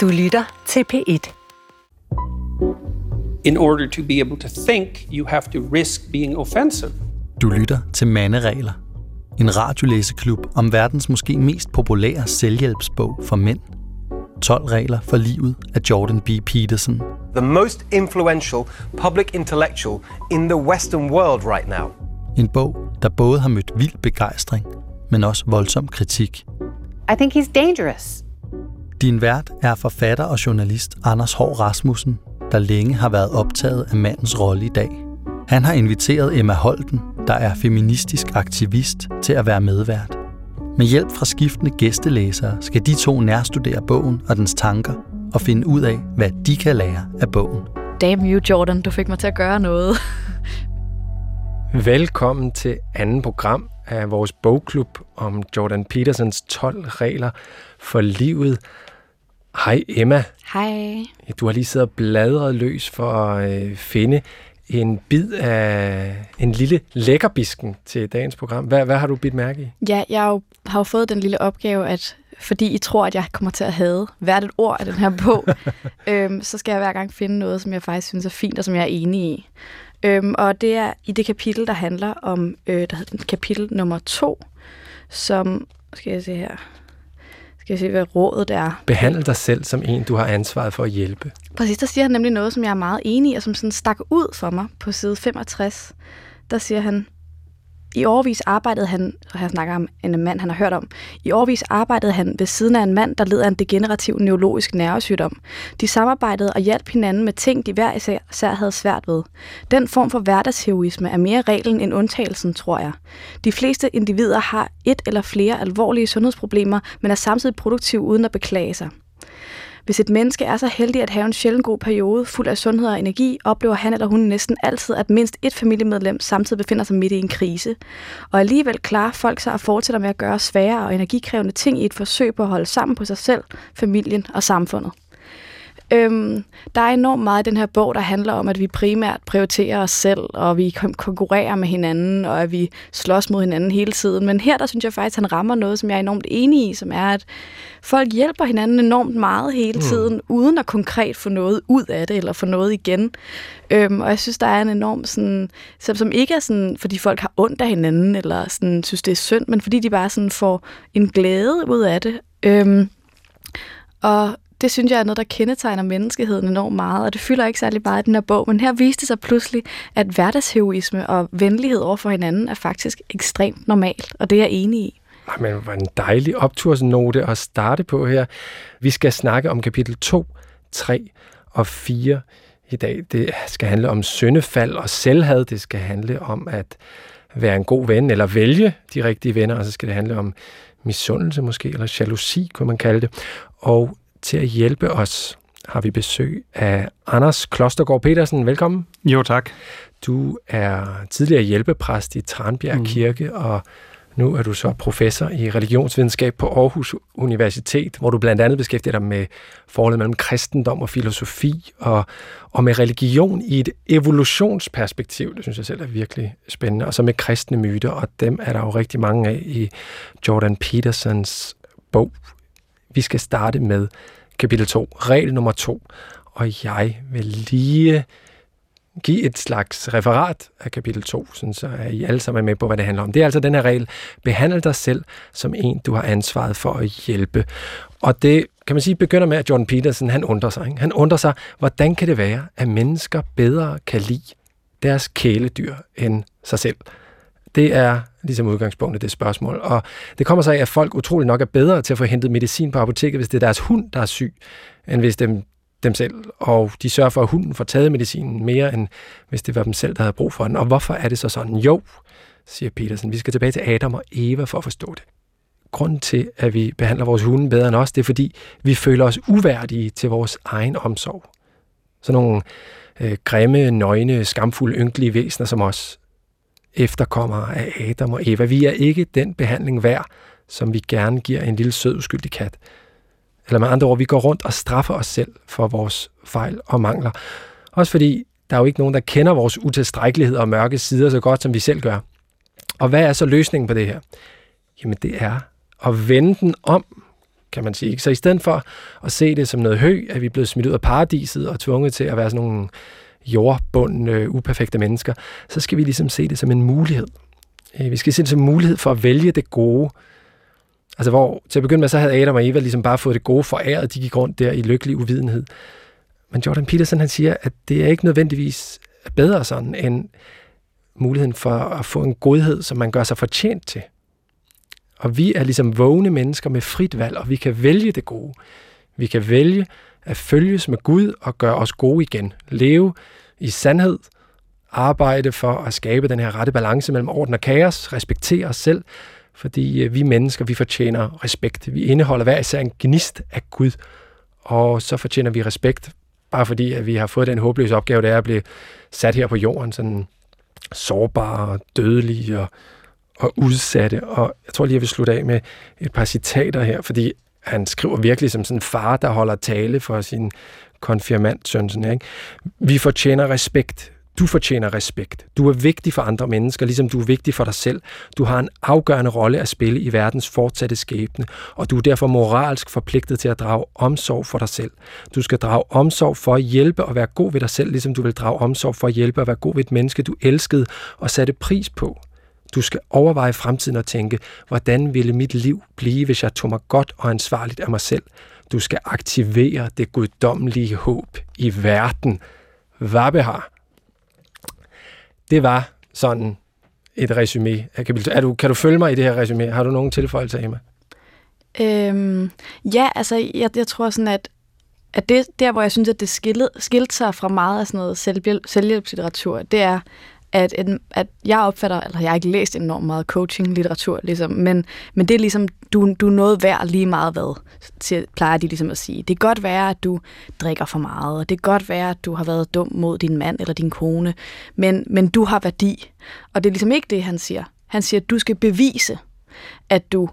Du lytter til P1. In order to be able to think, you have to risk being offensive. Du lytter til Manderegler. En radiolæseklub om verdens måske mest populære selvhjælpsbog for mænd. 12 regler for livet af Jordan B. Peterson. the most influential public intellectual in the Western world right now. En bog, der både har mødt vild begejstring, men også voldsom kritik. I think he's dangerous. Din vært er forfatter og journalist Anders Hård Rasmussen, der længe har været optaget af mandens rolle i dag. Han har inviteret Emma Holten, der er feministisk aktivist, til at være medvært. Med hjælp fra skiftende gæstelæsere skal de to nærstudere bogen og dens tanker og finde ud af, hvad de kan lære af bogen. Damn you, Jordan, du fik mig til at gøre noget. Velkommen til anden program af vores bogklub om Jordan Petersons 12 regler for livet. Hej Emma. Hej. Du har lige siddet og bladret løs for at øh, finde en bid af en lille lækkerbisken til dagens program. Hvad, hvad har du bidt mærke i? Ja, jeg har jo, har jo fået den lille opgave, at fordi I tror, at jeg kommer til at have hvert et ord af den her bog, øhm, så skal jeg hver gang finde noget, som jeg faktisk synes er fint, og som jeg er enig i. Øhm, og det er i det kapitel, der handler om, øh, der hedder kapitel nummer to, som, skal jeg se her, skal jeg se, hvad rådet er. Behandle dig selv som en, du har ansvaret for at hjælpe. Præcis, der siger han nemlig noget, som jeg er meget enig i, og som sådan stak ud for mig på side 65. Der siger han, i årvis arbejdede han, og her snakker om en mand, han har hørt om, i årvis arbejdede han ved siden af en mand, der led af en degenerativ neurologisk nervesygdom. De samarbejdede og hjalp hinanden med ting, de hver især, især havde svært ved. Den form for hverdagsheroisme er mere reglen end undtagelsen, tror jeg. De fleste individer har et eller flere alvorlige sundhedsproblemer, men er samtidig produktive uden at beklage sig. Hvis et menneske er så heldig at have en sjældent god periode fuld af sundhed og energi, oplever han eller hun næsten altid, at mindst et familiemedlem samtidig befinder sig midt i en krise. Og alligevel klarer folk sig at fortsætter med at gøre svære og energikrævende ting i et forsøg på at holde sammen på sig selv, familien og samfundet. Øhm, der er enormt meget i den her bog, der handler om, at vi primært prioriterer os selv, og vi kon- konkurrerer med hinanden, og at vi slås mod hinanden hele tiden. Men her, der synes jeg faktisk, at han rammer noget, som jeg er enormt enig i, som er, at folk hjælper hinanden enormt meget hele tiden, mm. uden at konkret få noget ud af det, eller få noget igen. Øhm, og jeg synes, der er en enorm sådan, som, som ikke er sådan, fordi folk har ondt af hinanden, eller sådan, synes, det er synd, men fordi de bare sådan får en glæde ud af det. Øhm, og det synes jeg er noget, der kendetegner menneskeheden enormt meget, og det fylder ikke særlig meget i den her bog, men her viste det sig pludselig, at hverdagsheroisme og venlighed over for hinanden er faktisk ekstremt normalt, og det er jeg enig i. Ej, men hvor en dejlig optursnote at starte på her. Vi skal snakke om kapitel 2, 3 og 4 i dag. Det skal handle om syndefald og selvhad. Det skal handle om at være en god ven, eller vælge de rigtige venner, og så skal det handle om misundelse måske, eller jalousi, kunne man kalde det. Og til at hjælpe os har vi besøg af Anders Klostergaard Petersen. Velkommen. Jo, tak. Du er tidligere hjælpepræst i Tranbjerg mm. Kirke, og nu er du så professor i religionsvidenskab på Aarhus Universitet, hvor du blandt andet beskæftiger dig med forholdet mellem kristendom og filosofi, og, og med religion i et evolutionsperspektiv. Det synes jeg selv er virkelig spændende. Og så med kristne myter, og dem er der jo rigtig mange af i Jordan Petersons bog. Vi skal starte med kapitel 2, regel nummer 2, og jeg vil lige give et slags referat af kapitel 2, sådan så I alle sammen er med på, hvad det handler om. Det er altså den her regel, behandle dig selv som en, du har ansvaret for at hjælpe. Og det, kan man sige, begynder med, at John Peterson, han undrer sig. Ikke? Han undrer sig, hvordan kan det være, at mennesker bedre kan lide deres kæledyr end sig selv? Det er ligesom udgangspunktet det spørgsmål. Og det kommer sig af, at folk utrolig nok er bedre til at få hentet medicin på apoteket, hvis det er deres hund, der er syg, end hvis dem, dem selv. Og de sørger for, at hunden får taget medicinen mere, end hvis det var dem selv, der havde brug for den. Og hvorfor er det så sådan? Jo, siger Petersen, vi skal tilbage til Adam og Eva for at forstå det. Grunden til, at vi behandler vores hunde bedre end os, det er fordi, vi føler os uværdige til vores egen omsorg. Sådan nogle øh, grimme, nøgne, skamfulde, ynkelige væsener som os, efterkommere af Adam og Eva. Vi er ikke den behandling værd, som vi gerne giver en lille sød, uskyldig kat. Eller med andre ord, vi går rundt og straffer os selv for vores fejl og mangler. Også fordi der er jo ikke nogen, der kender vores utilstrækkelighed og mørke sider så godt, som vi selv gør. Og hvad er så løsningen på det her? Jamen det er at vende den om, kan man sige. Så i stedet for at se det som noget hø, at vi er blevet smidt ud af paradiset og tvunget til at være sådan nogle jordbundne, øh, uperfekte mennesker, så skal vi ligesom se det som en mulighed. Øh, vi skal se det som en mulighed for at vælge det gode. Altså hvor til at begynde med, så havde Adam og Eva ligesom bare fået det gode foræret, de gik rundt der i lykkelig uvidenhed. Men Jordan Peterson han siger, at det er ikke nødvendigvis bedre sådan, end muligheden for at få en godhed, som man gør sig fortjent til. Og vi er ligesom vågne mennesker med frit valg, og vi kan vælge det gode. Vi kan vælge at følges med Gud og gøre os gode igen. Leve i sandhed, arbejde for at skabe den her rette balance mellem orden og kaos, respektere os selv, fordi øh, vi mennesker, vi fortjener respekt. Vi indeholder hver især en gnist af Gud, og så fortjener vi respekt, bare fordi at vi har fået den håbløse opgave, det er at blive sat her på jorden, sådan sårbare og dødelige og, og udsatte. Og jeg tror lige, jeg vil slutte af med et par citater her, fordi han skriver virkelig som sådan en far, der holder tale for sin konfirmandsøn. Sådan, ikke? Vi fortjener respekt. Du fortjener respekt. Du er vigtig for andre mennesker, ligesom du er vigtig for dig selv. Du har en afgørende rolle at spille i verdens fortsatte skæbne, og du er derfor moralsk forpligtet til at drage omsorg for dig selv. Du skal drage omsorg for at hjælpe og være god ved dig selv, ligesom du vil drage omsorg for at hjælpe og være god ved et menneske, du elskede og satte pris på. Du skal overveje fremtiden og tænke, hvordan ville mit liv blive, hvis jeg tog mig godt og ansvarligt af mig selv? Du skal aktivere det guddommelige håb i verden. Hvad har? Det var sådan et resume af kapitel. Er du, kan du følge mig i det her resume? Har du nogen tilføjelser, Emma? Øhm, ja, altså jeg, jeg tror sådan, at, at det, der, hvor jeg synes, at det skilte, skilte sig fra meget af sådan noget selvhjælp, selvhjælpslitteratur, det er, at, en, at jeg opfatter, eller jeg har ikke læst enormt meget coaching-litteratur, ligesom, men, men det er ligesom, du, du er noget værd lige meget hvad, til, plejer de ligesom at sige. Det kan godt være, at du drikker for meget, og det kan godt være, at du har været dum mod din mand eller din kone, men, men du har værdi. Og det er ligesom ikke det, han siger. Han siger, at du skal bevise, at du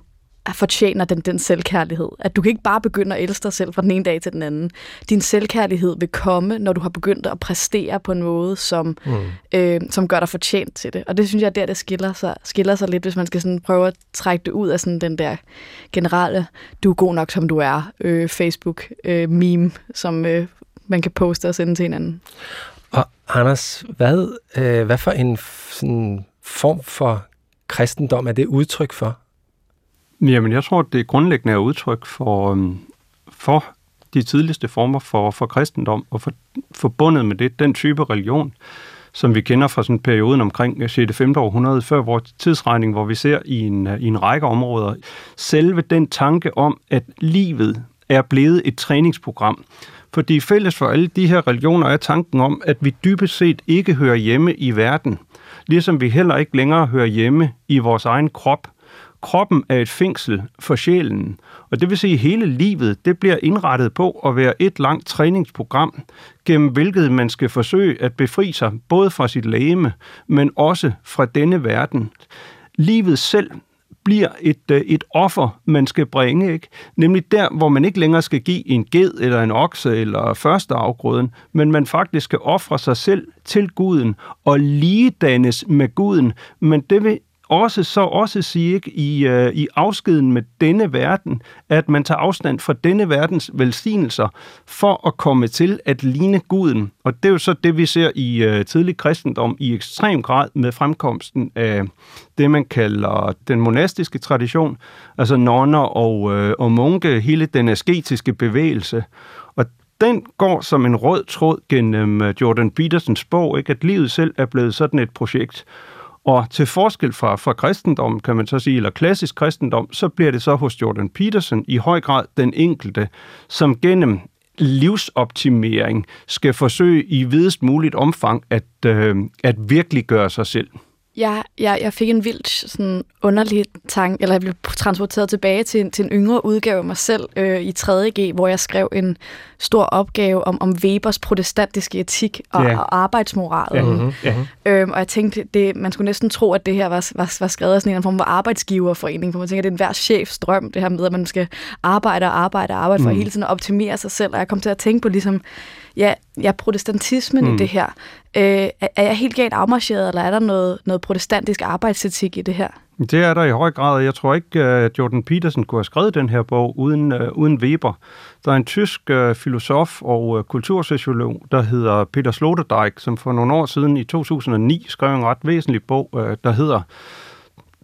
fortjener den, den selvkærlighed. At du kan ikke bare begynde at elske dig selv fra den ene dag til den anden. Din selvkærlighed vil komme, når du har begyndt at præstere på en måde, som, mm. øh, som gør dig fortjent til det. Og det synes jeg, der det skiller sig, skiller sig lidt, hvis man skal sådan prøve at trække det ud af sådan den der generelle, du er god nok, som du er, øh, Facebook-meme, øh, som øh, man kan poste og sende til hinanden. Og Anders, hvad, øh, hvad for en sådan, form for kristendom er det udtryk for? Jamen, jeg tror, det grundlæggende er udtryk for, øhm, for de tidligste former for, for kristendom, og for, forbundet med det, den type religion, som vi kender fra sådan perioden omkring øh, 6. 5. århundrede før vores tidsregning, hvor vi ser i en, øh, i en række områder selve den tanke om, at livet er blevet et træningsprogram. Fordi fælles for alle de her religioner er tanken om, at vi dybest set ikke hører hjemme i verden, ligesom vi heller ikke længere hører hjemme i vores egen krop, kroppen er et fængsel for sjælen, og det vil sige, at hele livet det bliver indrettet på at være et langt træningsprogram, gennem hvilket man skal forsøge at befri sig både fra sit lægeme, men også fra denne verden. Livet selv bliver et, øh, et offer, man skal bringe. Ikke? Nemlig der, hvor man ikke længere skal give en ged eller en okse eller første afgrøden, men man faktisk skal ofre sig selv til guden og ligedannes med guden. Men det vil også så også sige ikke, i, øh, i afskeden med denne verden, at man tager afstand fra denne verdens velsignelser for at komme til at ligne guden. Og det er jo så det, vi ser i øh, tidlig kristendom i ekstrem grad med fremkomsten af det, man kalder den monastiske tradition, altså nonner og, øh, og munke, hele den asketiske bevægelse. Og den går som en rød tråd gennem øh, Jordan Petersens bog, ikke? at livet selv er blevet sådan et projekt. Og til forskel fra, fra kristendom, kan man så sige, eller klassisk kristendom, så bliver det så hos Jordan Peterson i høj grad den enkelte, som gennem livsoptimering skal forsøge i videst muligt omfang at, øh, at virkelig gøre sig selv. Jeg, jeg, jeg fik en vildt sådan underlig tanke, eller jeg blev transporteret tilbage til, til en yngre udgave af mig selv øh, i 3.G, hvor jeg skrev en stor opgave om, om Webers protestantiske etik og, yeah. og arbejdsmoral. Yeah. Mm-hmm. Øhm, og jeg tænkte, det, man skulle næsten tro, at det her var, var, var skrevet af sådan en form for arbejdsgiverforening, for man tænker, at det er en hver chefs drøm, det her med, at man skal arbejde og arbejde og arbejde for mm. hele tiden at optimere sig selv. Og jeg kom til at tænke på ligesom, ja, ja protestantismen mm. i det her. Øh, er jeg helt galt afmarcheret, eller er der noget, noget protestantisk arbejdsetik i det her? Det er der i høj grad. Jeg tror ikke, at Jordan Peterson kunne have skrevet den her bog uden, uh, uden Weber. Der er en tysk uh, filosof og uh, kultursociolog, der hedder Peter Sloterdijk, som for nogle år siden i 2009 skrev en ret væsentlig bog, uh, der hedder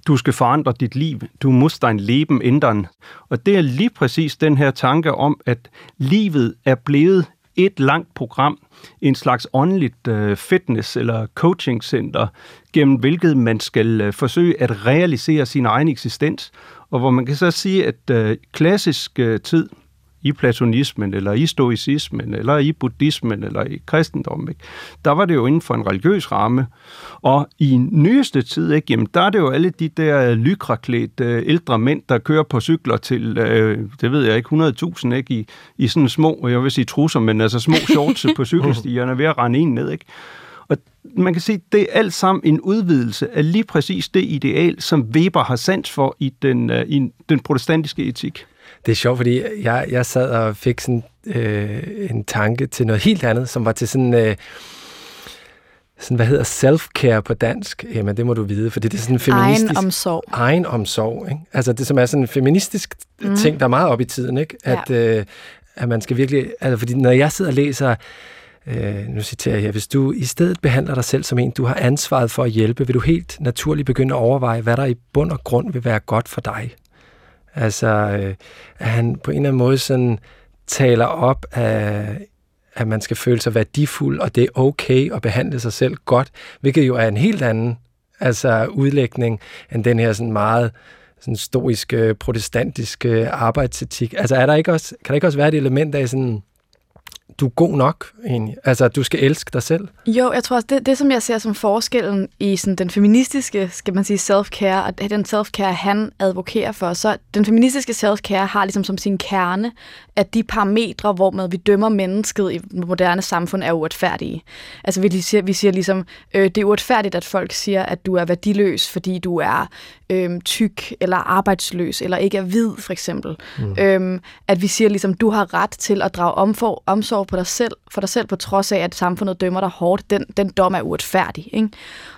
du skal forandre dit liv. Du muss dein Leben ændren. Og det er lige præcis den her tanke om, at livet er blevet et langt program, en slags åndeligt øh, fitness- eller coaching-center, gennem hvilket man skal øh, forsøge at realisere sin egen eksistens. Og hvor man kan så sige, at øh, klassisk øh, tid, i platonismen, eller i stoicismen, eller i buddhismen, eller i kristendommen. Ikke? Der var det jo inden for en religiøs ramme. Og i nyeste tid, ikke? Jamen, der er det jo alle de der lykraklædte øh, ældre mænd, der kører på cykler til, øh, det ved jeg ikke, 100.000, ikke? I, I sådan små, jeg vil sige trusser, men altså små shorts på cykelstierne ved at rende en ned, ikke? Og man kan sige, det er alt sammen en udvidelse af lige præcis det ideal, som Weber har sandt for i den, uh, i den protestantiske etik. Det er sjovt, fordi jeg, jeg sad og fik sådan øh, en tanke til noget helt andet, som var til sådan... Øh, sådan, hvad hedder self-care på dansk? Jamen, det må du vide, fordi det er sådan en feministisk... Egen omsorg. Egen omsorg, ikke? Altså, det som er sådan en feministisk mm. ting, der er meget op i tiden, ikke? At, ja. øh, at man skal virkelig... Altså, fordi når jeg sidder og læser... Øh, nu citerer jeg, hvis du i stedet behandler dig selv som en, du har ansvaret for at hjælpe, vil du helt naturligt begynde at overveje, hvad der i bund og grund vil være godt for dig. Altså, øh, at han på en eller anden måde sådan taler op af, at man skal føle sig værdifuld, og det er okay at behandle sig selv godt, hvilket jo er en helt anden altså, udlægning end den her sådan meget sådan stoiske, protestantiske arbejdsetik. Altså, er der ikke også, kan der ikke også være et element af sådan, du er god nok, egentlig. Altså, du skal elske dig selv. Jo, jeg tror også, det, det som jeg ser som forskellen i sådan, den feministiske, skal man sige, self-care, og den self-care, han advokerer for, så den feministiske self-care har ligesom som sin kerne, at de parametre, hvor vi dømmer mennesket i det moderne samfund, er uretfærdige. Altså, vi siger, vi siger ligesom, øh, det er uretfærdigt, at folk siger, at du er værdiløs, fordi du er øh, tyk, eller arbejdsløs, eller ikke er hvid, for eksempel. Mm. Øh, at vi siger ligesom, du har ret til at drage omfor, omsorg på dig selv, for dig selv, på trods af, at samfundet dømmer dig hårdt. Den, den dom er uretfærdig. Ikke?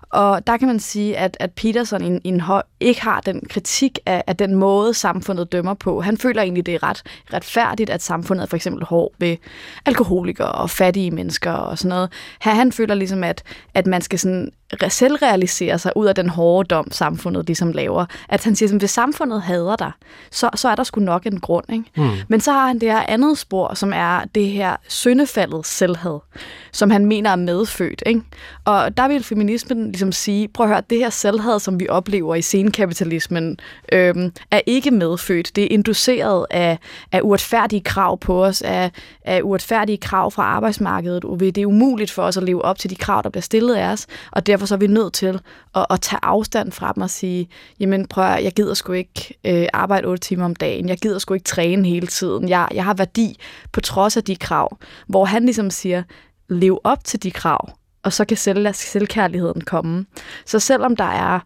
Og der kan man sige, at, at Peterson i, i en høj, ikke har den kritik af, af den måde, samfundet dømmer på. Han føler egentlig, det er ret retfærdigt, at samfundet er for eksempel hård ved alkoholikere og fattige mennesker og sådan noget. Her han føler ligesom, at, at man skal sådan selvrealisere sig ud af den hårde dom, samfundet ligesom laver. At han siger, at hvis samfundet hader dig, så, så er der sgu nok en grund. Ikke? Mm. Men så har han det her andet spor, som er det her syndefaldet selvhed, som han mener er medfødt. Ikke? Og der vil feminismen ligesom sige, prøv at høre, det her selvhed, som vi oplever i senkapitalismen, øhm, er ikke medfødt. Det er induceret af, af uretfærdige krav på os, af, af uretfærdige krav fra arbejdsmarkedet. Og det er umuligt for os at leve op til de krav, der bliver stillet af os, og derfor så er vi nødt til at, at tage afstand fra dem og sige, jamen prøv at, jeg gider sgu ikke øh, arbejde 8 timer om dagen, jeg gider sgu ikke træne hele tiden, jeg, jeg har værdi på trods af de krav. Hvor han ligesom siger, lev op til de krav, og så kan selv, selvkærligheden komme. Så selvom der er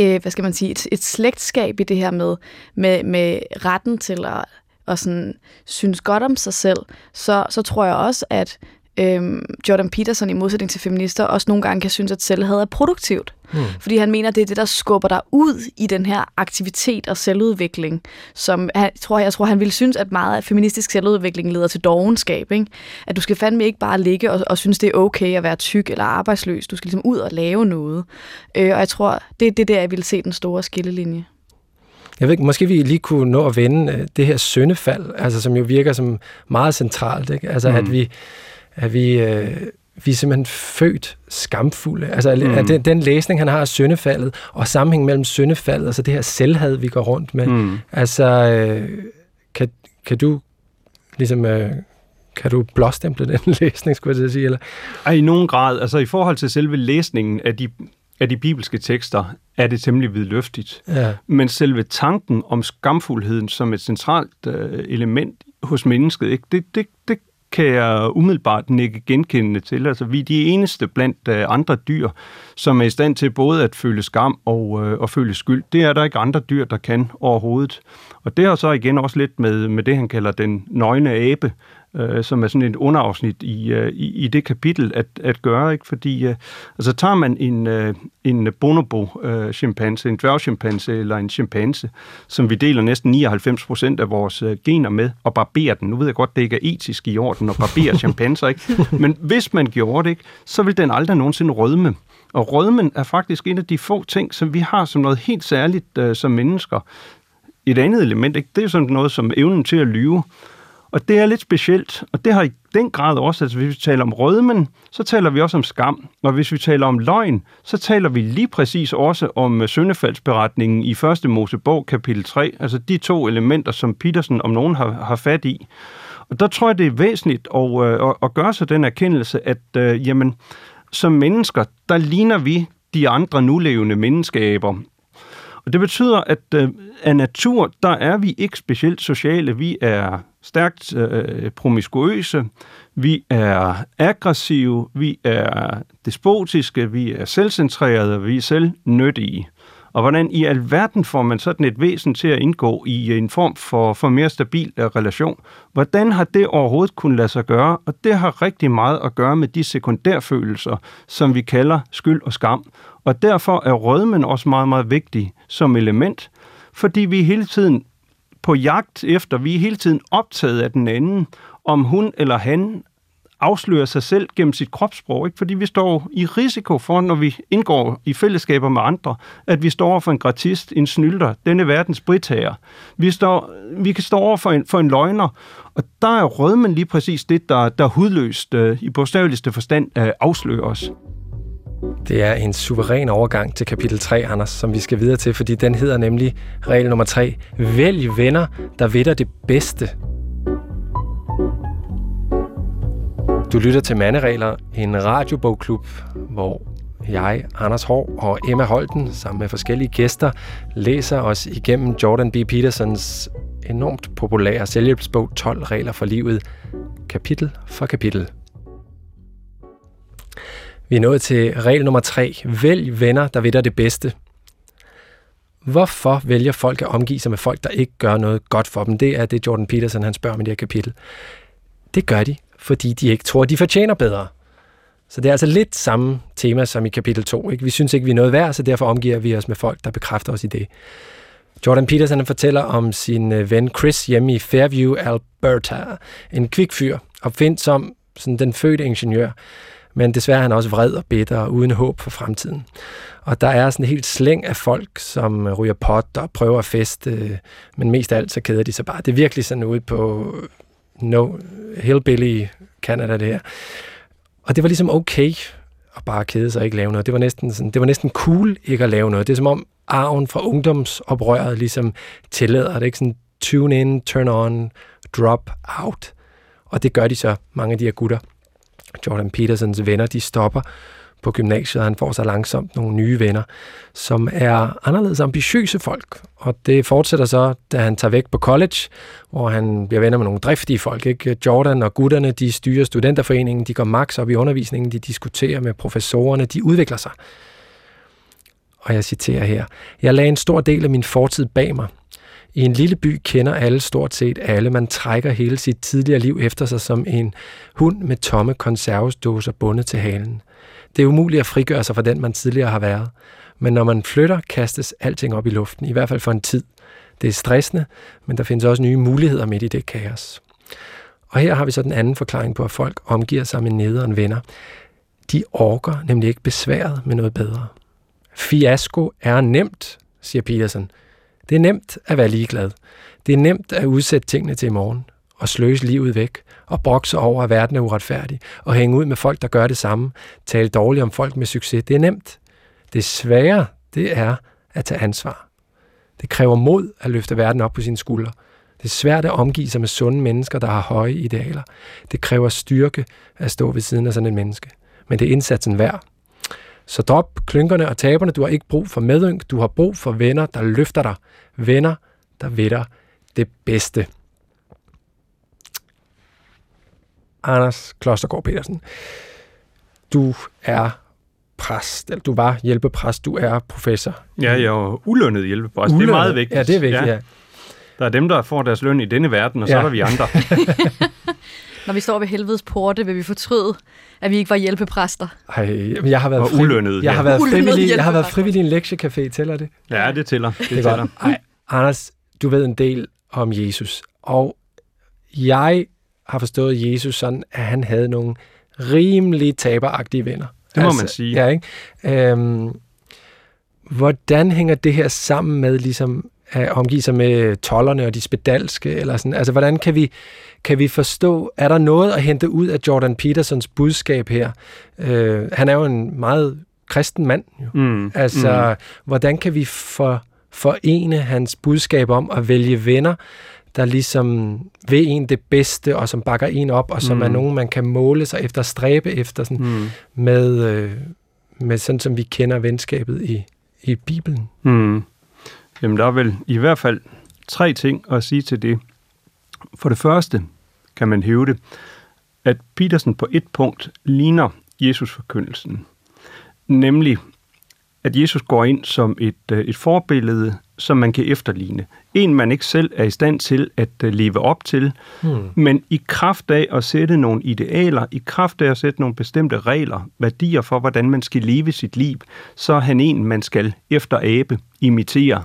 øh, hvad skal man sige, et, et slægtskab i det her med, med, med retten til at, og sådan, synes godt om sig selv, så, så tror jeg også, at øhm, Jordan Peterson i modsætning til feminister også nogle gange kan synes, at selvhed er produktivt. Hmm. Fordi han mener, det er det, der skubber dig ud i den her aktivitet og selvudvikling. Som han, tror, jeg tror, han ville synes, at meget af feministisk selvudvikling leder til dogenskab. Ikke? At du skal fandme ikke bare ligge og, og synes, det er okay at være tyk eller arbejdsløs. Du skal ligesom ud og lave noget. Øh, og jeg tror, det er det der, jeg ville se den store skillelinje. Jeg ved ikke, måske vi lige kunne nå at vende øh, det her søndefald, altså som jo virker som meget centralt. Ikke? Altså mm. at vi at vi, øh, vi er simpelthen født skamfulde. Altså mm. den, den læsning, han har af syndefaldet, og sammenhæng mellem syndefaldet, altså det her selvhad, vi går rundt med. Mm. Altså, øh, kan, kan du ligesom... Øh, kan du blåstemple den læsning, skulle jeg sige? Eller? Ej, i nogen grad. Altså i forhold til selve læsningen af de, af de bibelske tekster, er det temmelig vidløftigt. Ja. Men selve tanken om skamfuldheden som et centralt øh, element hos mennesket, ikke? Det, det, det kan jeg umiddelbart nikke genkendende til. Altså, vi er de eneste blandt uh, andre dyr, som er i stand til både at føle skam og, uh, og føle skyld. Det er der ikke andre dyr, der kan overhovedet. Og det har så igen også lidt med, med det, han kalder den nøgne abe øh, som er sådan et underafsnit i, øh, i, i det kapitel at, at gøre, ikke? fordi øh, altså tager man en, øh, en bonobo-chimpanse, øh, en dværgchimpanse eller en chimpanse, som vi deler næsten 99 procent af vores øh, gener med, og barberer den. Nu ved jeg godt, det ikke er etisk i orden at barbere chimpanser, ikke? men hvis man gjorde det, ikke, så vil den aldrig nogensinde rødme. Og rødmen er faktisk en af de få ting, som vi har som noget helt særligt øh, som mennesker. Et andet element, ikke? det er sådan noget som evnen til at lyve. Og det er lidt specielt, og det har i den grad også, altså hvis vi taler om rødmen, så taler vi også om skam. Og hvis vi taler om løgn, så taler vi lige præcis også om øh, søndefaldsberetningen i første Mosebog, kapitel 3. Altså de to elementer, som Petersen om nogen har, har fat i. Og der tror jeg, det er væsentligt at, øh, at, at gøre sig den erkendelse, at øh, jamen, som mennesker, der ligner vi de andre nulevende menneskeaber. Og det betyder, at øh, af natur, der er vi ikke specielt sociale. Vi er stærkt øh, promiskuøse, vi er aggressive, vi er despotiske, vi er selvcentrerede, vi er selvnyttige. Og hvordan i alverden får man sådan et væsen til at indgå i en form for, for mere stabil øh, relation? Hvordan har det overhovedet kunnet lade sig gøre? Og det har rigtig meget at gøre med de sekundærfølelser, som vi kalder skyld og skam. Og derfor er rødmen også meget, meget vigtig som element, fordi vi hele tiden på jagt efter, vi er hele tiden optaget af den anden, om hun eller han afslører sig selv gennem sit kropssprog, ikke? fordi vi står i risiko for, når vi indgår i fællesskaber med andre, at vi står over for en gratist, en snylder, denne verdens britager. Vi, står, vi kan stå over for en, for en løgner, og der er rødmen lige præcis det, der, der hudløst øh, i bogstaveligste forstand øh, afslører os. Det er en suveræn overgang til kapitel 3, Anders, som vi skal videre til, fordi den hedder nemlig regel nummer 3. Vælg venner, der ved dig det bedste. Du lytter til Manderegler, en radiobogklub, hvor jeg, Anders Hård og Emma Holten, sammen med forskellige gæster, læser os igennem Jordan B. Petersons enormt populære selvhjælpsbog 12 regler for livet, kapitel for kapitel. Vi er nået til regel nummer 3. Vælg venner, der ved dig det bedste. Hvorfor vælger folk at omgive sig med folk, der ikke gør noget godt for dem? Det er det, Jordan Peterson han spørger om i det her kapitel. Det gør de, fordi de ikke tror, de fortjener bedre. Så det er altså lidt samme tema som i kapitel 2. Ikke? Vi synes ikke, vi er noget værd, så derfor omgiver vi os med folk, der bekræfter os i det. Jordan Peterson fortæller om sin øh, ven Chris hjemme i Fairview, Alberta. En kvikfyr, opfindsom, sådan den fødte ingeniør. Men desværre er han også vred og bitter og uden håb for fremtiden. Og der er sådan en helt slæng af folk, som øh, ryger pot og prøver at feste, øh, men mest af alt så keder de sig bare. Det er virkelig sådan ude på øh, no, hillbilly Canada det her. Og det var ligesom okay at bare kede sig og ikke lave noget. Det var næsten, sådan, det var næsten cool ikke at lave noget. Det er som om arven fra ungdomsoprøret ligesom tillader det. Ikke sådan tune in, turn on, drop out. Og det gør de så, mange af de her gutter. Jordan Petersons venner, de stopper på gymnasiet, og han får så langsomt nogle nye venner, som er anderledes ambitiøse folk. Og det fortsætter så, da han tager væk på college, hvor han bliver venner med nogle driftige folk. Ikke? Jordan og gutterne, de styrer studenterforeningen, de går max op i undervisningen, de diskuterer med professorerne, de udvikler sig. Og jeg citerer her. Jeg lagde en stor del af min fortid bag mig. I en lille by kender alle stort set alle. Man trækker hele sit tidligere liv efter sig som en hund med tomme konservesdåser bundet til halen. Det er umuligt at frigøre sig fra den, man tidligere har været. Men når man flytter, kastes alting op i luften, i hvert fald for en tid. Det er stressende, men der findes også nye muligheder midt i det kaos. Og her har vi så den anden forklaring på, at folk omgiver sig med nederen venner. De orker nemlig ikke besværet med noget bedre. Fiasko er nemt, siger Peterson. Det er nemt at være ligeglad. Det er nemt at udsætte tingene til i morgen og sløse livet væk og brokse over, at verden er uretfærdig og hænge ud med folk, der gør det samme. Tale dårligt om folk med succes. Det er nemt. Det svære, det er at tage ansvar. Det kræver mod at løfte verden op på sine skuldre. Det er svært at omgive sig med sunde mennesker, der har høje idealer. Det kræver styrke at stå ved siden af sådan en menneske. Men det er indsatsen værd. Så drop klynkerne og taberne. Du har ikke brug for medynk. Du har brug for venner, der løfter dig. Venner, der ved dig det bedste. Anders Klostergaard Petersen, du er præst, eller du var hjælpepræst, du er professor. Ja, jeg er ulønnet hjælpepræst. Ulønnet. Det er meget vigtigt. Ja, det er vigtigt, ja. ja. Der er dem, der får deres løn i denne verden, og så ja. er der vi andre. Når vi står ved helvedes porte, vil vi fortryde, at vi ikke var hjælpepræster. Ej, men jeg har været fri- ulønnet, Jeg har været frivillig, jeg har været frivillig i en lektiecafé, tæller det? Ja, det tæller. Det, Det er tæller. godt. Ej, Anders, du ved en del om Jesus, og jeg har forstået Jesus sådan, at han havde nogle rimelig taberagtige venner. Det må man sige. Ja, ikke? Øhm, hvordan hænger det her sammen med ligesom at omgive sig med tollerne og de spedalske? Eller sådan? Altså, hvordan kan vi, kan vi forstå, er der noget at hente ud af Jordan Petersons budskab her? Øh, han er jo en meget kristen mand, jo. Mm. Altså, mm. hvordan kan vi for, forene hans budskab om at vælge venner, der ligesom vil en det bedste, og som bakker en op, og som Mm. er nogen, man kan måle sig efter, stræbe efter, sådan, Mm. med, øh, med sådan, som vi kender venskabet i, i Bibelen. Mm. Jamen, der er vel i hvert fald tre ting at sige til det. For det første kan man hæve det, at Petersen på et punkt ligner Jesus forkyndelsen. Nemlig, at Jesus går ind som et, øh, et forbillede, som man kan efterligne. En, man ikke selv er i stand til at øh, leve op til, Hmm. men i kraft af at sætte nogle idealer, i kraft af at sætte nogle bestemte regler, værdier for, hvordan man skal leve sit liv, så er han en, man skal efter abe, imitere.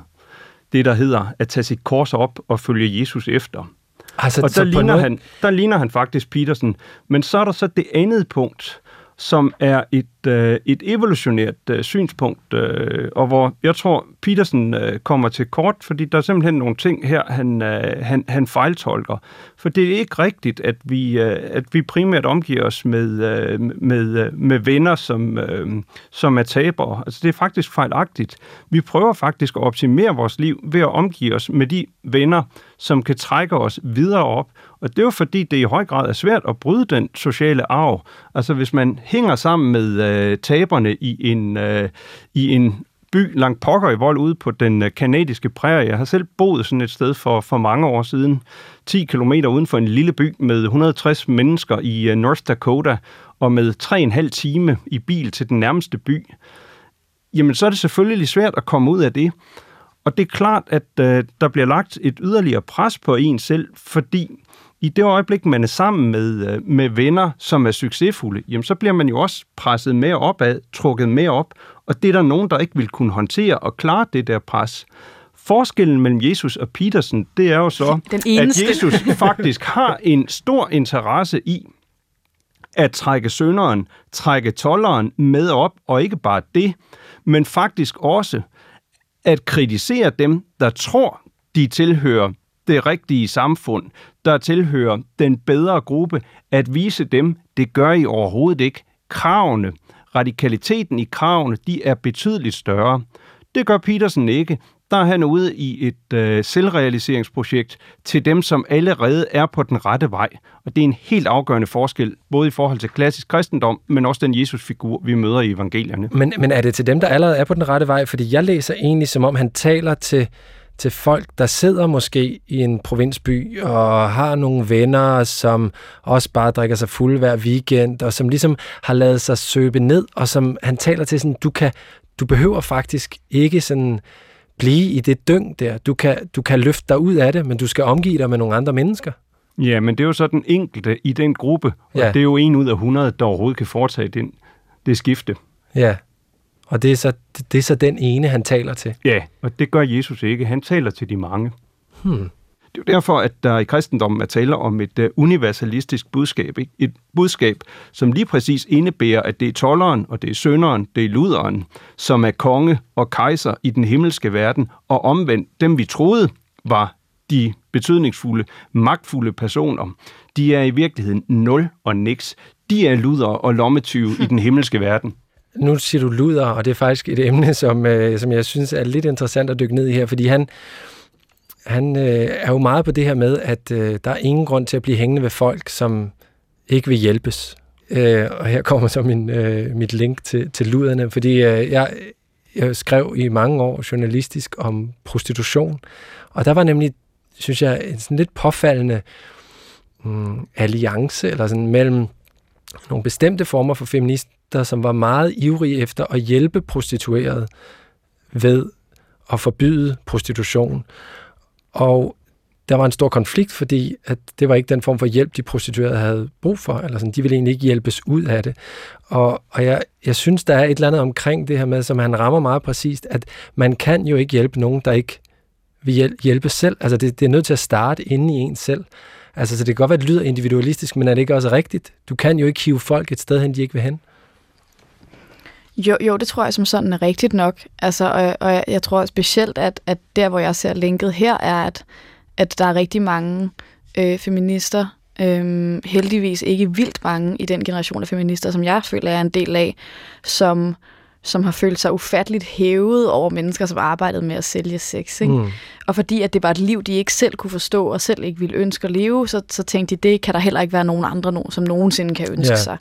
Det, der hedder at tage sit kors op og følge Jesus efter. Altså, Og der ligner, noget- han, der ligner han faktisk Petersen. Men så er der så det andet punkt, som er et, øh, et evolutionært øh, synspunkt, øh, og hvor jeg tror, Petersen øh, kommer til kort, fordi der er simpelthen nogle ting her, han, øh, han, han fejltolker. For det er ikke rigtigt, at vi, øh, at vi primært omgiver os med, øh, med, øh, med venner, som, øh, som er tabere. Altså det er faktisk fejlagtigt. Vi prøver faktisk at optimere vores liv ved at omgive os med de venner, som kan trække os videre op. Og det er jo fordi, det i høj grad er svært at bryde den sociale arv. Altså hvis man hænger sammen med øh, øh, taberne i en, øh, i en by langt pokker i vold ude på den øh, kanadiske prærie. Jeg har selv boet sådan et sted for, for mange år siden. 10 kilometer uden for en lille by med 160 mennesker i øh, North Dakota og med 3,5 time i bil til den nærmeste by. Jamen så er det selvfølgelig svært at komme ud af det. Og det er klart, at øh, der bliver lagt et yderligere pres på en selv, fordi i det øjeblik, man er sammen med, øh, med venner, som er succesfulde, jamen så bliver man jo også presset mere opad, trukket mere op, og det er der nogen, der ikke vil kunne håndtere og klare det der pres. Forskellen mellem Jesus og Petersen, det er jo så, at. Jesus faktisk har en stor interesse i at trække sønderen, trække tolleren med op, og ikke bare det, men faktisk også at kritisere dem, der tror, de tilhører det rigtige samfund, der tilhører den bedre gruppe, at vise dem, det gør I overhovedet ikke. Kravene, radikaliteten i kravene, de er betydeligt større. Det gør Petersen ikke. Der er han ude i et øh, selvrealiseringsprojekt til dem, som allerede er på den rette vej. Og det er en helt afgørende forskel, både i forhold til klassisk kristendom, men også den Jesus-figur, vi møder i evangelierne. Men, men er det til dem, der allerede er på den rette vej? Fordi jeg læser egentlig, som om han taler til, til folk, der sidder måske i en provinsby og har nogle venner, som også bare drikker sig fuld hver weekend, og som ligesom har lavet sig søbe ned, og som han taler til sådan, du kan, du behøver faktisk ikke sådan blive i det dyng der. Du kan, du kan løfte dig ud af det, men du skal omgive dig med nogle andre mennesker. Ja, men det er jo så den enkelte i den gruppe, og Ja. det er jo en ud af 100, der overhovedet kan foretage den, det skifte. Ja, og det er, så, det er så den ene, han taler til. Ja, og det gør Jesus ikke. Han taler til de mange. Hmm. Det er jo derfor, at der i kristendommen er tale om et uh, universalistisk budskab. Ikke? Et budskab, som lige præcis indebærer, at det er tolleren, og det er sønderen, det er luderen, som er konge og kejser i den himmelske verden, og omvendt dem, vi troede var de betydningsfulde, magtfulde personer, de er i virkeligheden nul og niks. De er luder og lommetyve i den himmelske verden. Nu siger du luder, og det er faktisk et emne, som, øh, som jeg synes er lidt interessant at dykke ned i her, fordi han, han øh, er jo meget på det her med, at øh, der er ingen grund til at blive hængende ved folk, som ikke vil hjælpes. Øh, og her kommer så min, øh, mit link til, til luderne, fordi øh, jeg, jeg skrev i mange år journalistisk om prostitution, og der var nemlig, synes jeg, en sådan lidt påfaldende mm, alliance eller sådan mellem nogle bestemte former for feminister, som var meget ivrige efter at hjælpe prostituerede ved at forbyde prostitution. Og der var en stor konflikt, fordi at det var ikke den form for hjælp, de prostituerede havde brug for, eller sådan, de ville egentlig ikke hjælpes ud af det. Og, og jeg, jeg synes, der er et eller andet omkring det her med, som han rammer meget præcist, at man kan jo ikke hjælpe nogen, der ikke vil hjælpe selv. Altså det, det er nødt til at starte inde i en selv. Altså, så det kan godt være, at det lyder individualistisk, men er det ikke også rigtigt? Du kan jo ikke hive folk et sted hen, de ikke vil hen. Jo, jo, det tror jeg som sådan er rigtigt nok. Altså, og, og jeg tror specielt, at, at der, hvor jeg ser linket her, er, at, at der er rigtig mange øh, feminister, øh, heldigvis ikke vildt mange i den generation af feminister, som jeg føler er en del af, som som har følt sig ufatteligt hævet over mennesker, som arbejdede med at sælge sex. Ikke? Mm. Og fordi at det var et liv, de ikke selv kunne forstå, og selv ikke ville ønske at leve, så, så tænkte de, det kan der heller ikke være nogen andre, nogen, som nogensinde kan ønske yeah. sig.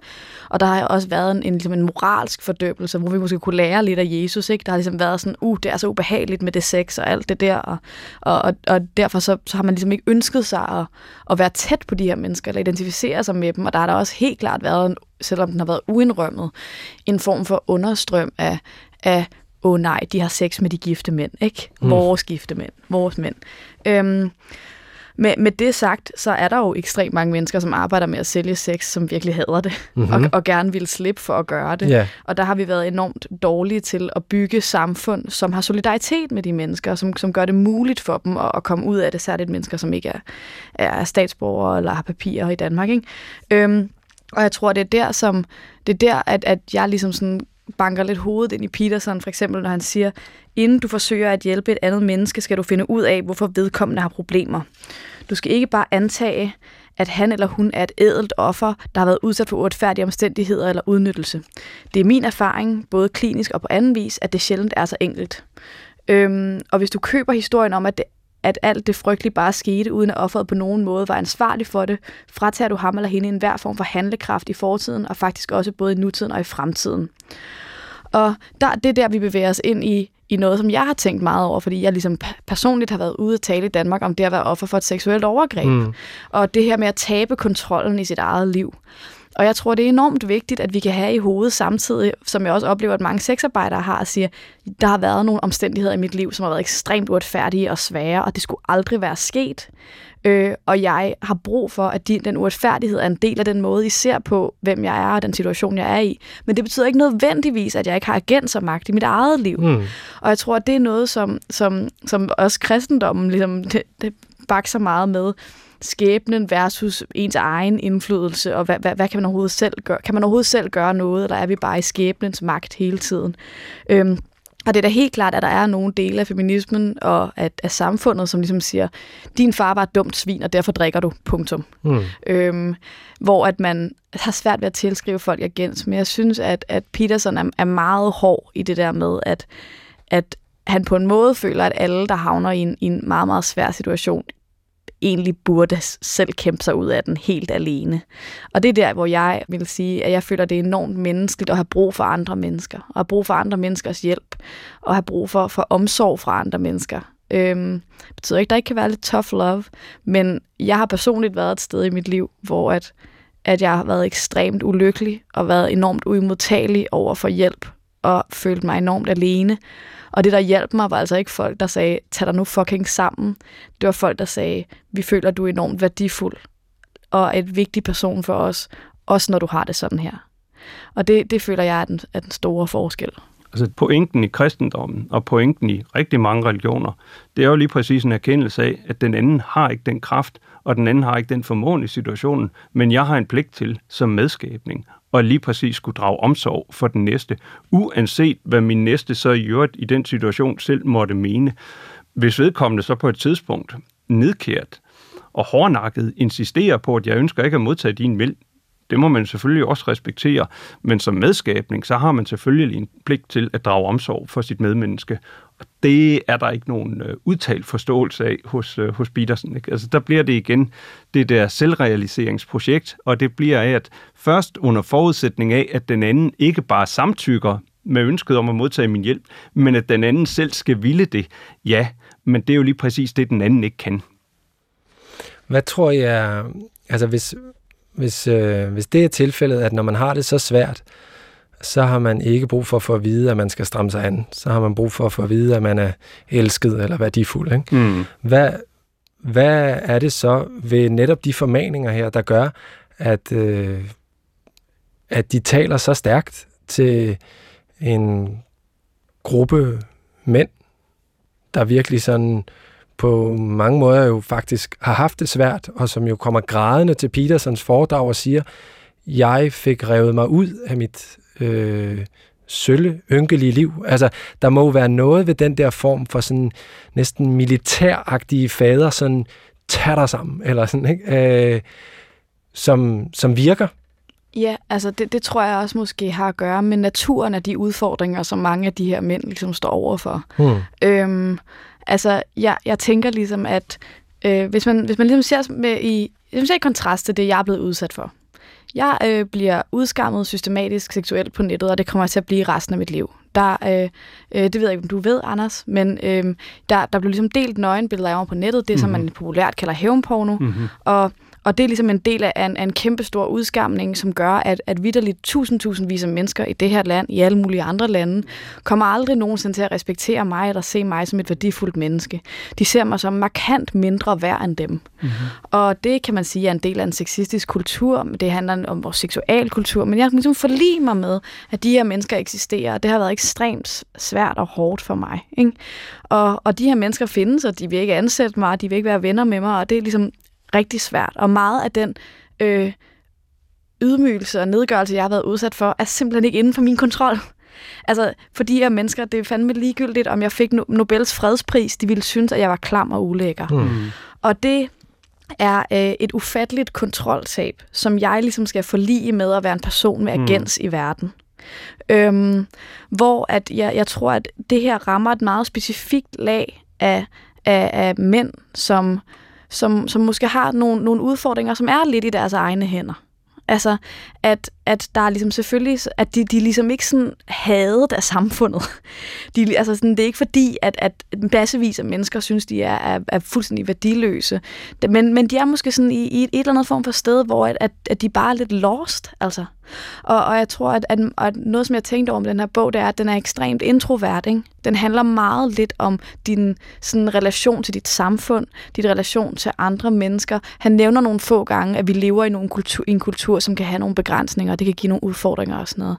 Og der har også været en, en, ligesom en moralsk fordøbelse, hvor vi måske kunne lære lidt af Jesus. Ikke? Der har ligesom været sådan, uh, det er så ubehageligt med det sex og alt det der. Og, og, og, og derfor så, så har man ligesom ikke ønsket sig at, at være tæt på de her mennesker, eller identificere sig med dem. Og der har der også helt klart været, en, selvom den har været uindrømmet, en form for understrøm af, af åh oh, nej, de har sex med de gifte mænd, ikke? Mm. Vores gifte mænd, vores mænd. Øhm, med, med det sagt, så er der jo ekstremt mange mennesker, som arbejder med at sælge sex, som virkelig hader det, mm-hmm. og, og gerne vil slippe for at gøre det. Yeah. Og der har vi været enormt dårlige til at bygge samfund, som har solidaritet med de mennesker, som, som gør det muligt for dem at, at komme ud af det, særligt mennesker, som ikke er, er statsborgere eller har papirer i Danmark. Ikke? Øhm, og jeg tror, det er der, som, det er der at, at jeg ligesom sådan banker lidt hovedet ind i Peterson, for eksempel, når han siger, inden du forsøger at hjælpe et andet menneske, skal du finde ud af, hvorfor vedkommende har problemer. Du skal ikke bare antage, at han eller hun er et ædelt offer, der har været udsat for uretfærdige omstændigheder eller udnyttelse. Det er min erfaring, både klinisk og på anden vis, at det sjældent er så enkelt. Øhm, og hvis du køber historien om, at det at alt det frygtelige bare skete, uden at offeret på nogen måde var ansvarlig for det, fratager du ham eller hende en hver form for handlekraft i fortiden, og faktisk også både i nutiden og i fremtiden. Og der, det er der, vi bevæger os ind i, i noget, som jeg har tænkt meget over, fordi jeg ligesom personligt har været ude at tale i Danmark om det at være offer for et seksuelt overgreb. Mm. Og det her med at tabe kontrollen i sit eget liv. Og jeg tror, det er enormt vigtigt, at vi kan have i hovedet samtidig, som jeg også oplever, at mange sexarbejdere har, at sige, der har været nogle omstændigheder i mit liv, som har været ekstremt uretfærdige og svære, og det skulle aldrig være sket. Øh, og jeg har brug for, at de, den uretfærdighed er en del af den måde, I ser på, hvem jeg er og den situation, jeg er i. Men det betyder ikke nødvendigvis, at jeg ikke har agens og magt i mit eget liv. Mm. Og jeg tror, at det er noget, som, som, som også kristendommen ligesom, det, det bakser meget med skæbnen versus ens egen indflydelse, og hvad, hvad, hvad kan man overhovedet selv gøre? Kan man overhovedet selv gøre noget, eller er vi bare i skæbnens magt hele tiden? Øhm, og det er da helt klart, at der er nogle dele af feminismen og af, af samfundet, som ligesom siger, din far var et dumt svin, og derfor drikker du, punktum. Mm. Øhm, hvor at man har svært ved at tilskrive folk agens, men jeg synes, at, at Peterson er, er meget hård i det der med, at, at han på en måde føler, at alle, der havner i en, i en meget, meget svær situation, egentlig burde selv kæmpe sig ud af den helt alene. Og det er der, hvor jeg vil sige, at jeg føler, at det er enormt menneskeligt at have brug for andre mennesker, og have brug for andre menneskers hjælp, og have brug for, for omsorg fra andre mennesker. Øhm, betyder ikke, at der ikke kan være lidt tough love, men jeg har personligt været et sted i mit liv, hvor at, at jeg har været ekstremt ulykkelig, og været enormt uimodtagelig over for hjælp, og følt mig enormt alene. Og det, der hjalp mig, var altså ikke folk, der sagde, tag dig nu fucking sammen. Det var folk, der sagde, vi føler, du er enormt værdifuld og et vigtig person for os, også når du har det sådan her. Og det, det føler jeg er den, er den store forskel. Altså pointen i kristendommen og pointen i rigtig mange religioner, det er jo lige præcis en erkendelse af, at den anden har ikke den kraft, og den anden har ikke den formåen i situationen, men jeg har en pligt til som medskabning og lige præcis skulle drage omsorg for den næste, uanset hvad min næste så i øvrigt i den situation selv måtte mene. Hvis vedkommende så på et tidspunkt nedkært og hårdnakket insisterer på, at jeg ønsker ikke at modtage din det må man selvfølgelig også respektere, men som medskabning, så har man selvfølgelig en pligt til at drage omsorg for sit medmenneske. Og det er der ikke nogen øh, udtalt forståelse af hos, øh, hos Petersen. Ikke? Altså, der bliver det igen det der selvrealiseringsprojekt, og det bliver af, at først under forudsætning af, at den anden ikke bare samtykker med ønsket om at modtage min hjælp, men at den anden selv skal ville det. Ja, men det er jo lige præcis det, den anden ikke kan. Hvad tror jeg, altså hvis, hvis, øh, hvis det er tilfældet, at når man har det så svært, så har man ikke brug for at få at vide, at man skal stramme sig an. Så har man brug for at få at vide, at man er elsket eller værdifuld. Ikke? Mm. Hvad, hvad er det så ved netop de formaninger her, der gør, at, øh, at de taler så stærkt til en gruppe mænd, der virkelig sådan på mange måder jo faktisk har haft det svært, og som jo kommer grædende til Petersons foredrag og siger, jeg fik revet mig ud af mit øh, sølle, ynkelige liv. Altså, der må jo være noget ved den der form for sådan næsten militæragtige fader, sådan tag dig sammen, eller sådan, ikke? Øh, som, som virker. Ja, altså det, det tror jeg også måske har at gøre med naturen af de udfordringer, som mange af de her mænd ligesom står overfor. Hmm. Øhm, altså, jeg, jeg tænker ligesom, at øh, hvis, man, hvis man ligesom ser, med i, ligesom ser i kontrast til det, jeg er blevet udsat for. Jeg øh, bliver udskammet systematisk seksuelt på nettet, og det kommer til at blive resten af mit liv. Der, øh, øh, det ved jeg ikke, om du ved, Anders, men øh, der, der blev ligesom delt nøgenbilleder af mig på nettet, det mm-hmm. som man populært kalder hævnporno, mm-hmm. og og det er ligesom en del af en, af en kæmpe stor udskamning, som gør, at, at vidderligt tusind, tusindvis af mennesker i det her land, i alle mulige andre lande, kommer aldrig nogensinde til at respektere mig eller se mig som et værdifuldt menneske. De ser mig som markant mindre værd end dem. Mm-hmm. Og det kan man sige er en del af en sexistisk kultur. Det handler om vores seksualkultur. Men jeg kan ligesom forlige mig med, at de her mennesker eksisterer. Det har været ekstremt svært og hårdt for mig. Ikke? Og, og de her mennesker findes, og de vil ikke ansætte mig, og de vil ikke være venner med mig, og det er ligesom rigtig svært. Og meget af den øh, ydmygelse og nedgørelse, jeg har været udsat for, er simpelthen ikke inden for min kontrol. Altså, for de her mennesker, det er fandme ligegyldigt, om jeg fik Nobels fredspris, de ville synes, at jeg var klam og ulækker. Mm. Og det er øh, et ufatteligt kontroltab, som jeg ligesom skal forlige med at være en person med agens mm. i verden. Øhm, hvor at jeg, jeg tror, at det her rammer et meget specifikt lag af, af, af mænd, som som, som måske har nogle, nogle udfordringer, som er lidt i deres egne hænder. Altså, at, at der er ligesom selvfølgelig, at de, de ligesom ikke sådan hadet af samfundet. De, altså sådan, det er ikke fordi, at, at massevis af mennesker synes, de er, er, er fuldstændig værdiløse. Men, men de er måske sådan i, i et eller andet form for sted, hvor at, at, at de bare er lidt lost. Altså. Og, og jeg tror, at, at, at noget, som jeg tænkte over med den her bog, det er, at den er ekstremt introvert. Ikke? Den handler meget lidt om din sådan, relation til dit samfund, dit relation til andre mennesker. Han nævner nogle få gange, at vi lever i, nogle kultur, i en kultur, som kan have nogle begrænsninger, og det kan give nogle udfordringer og sådan noget.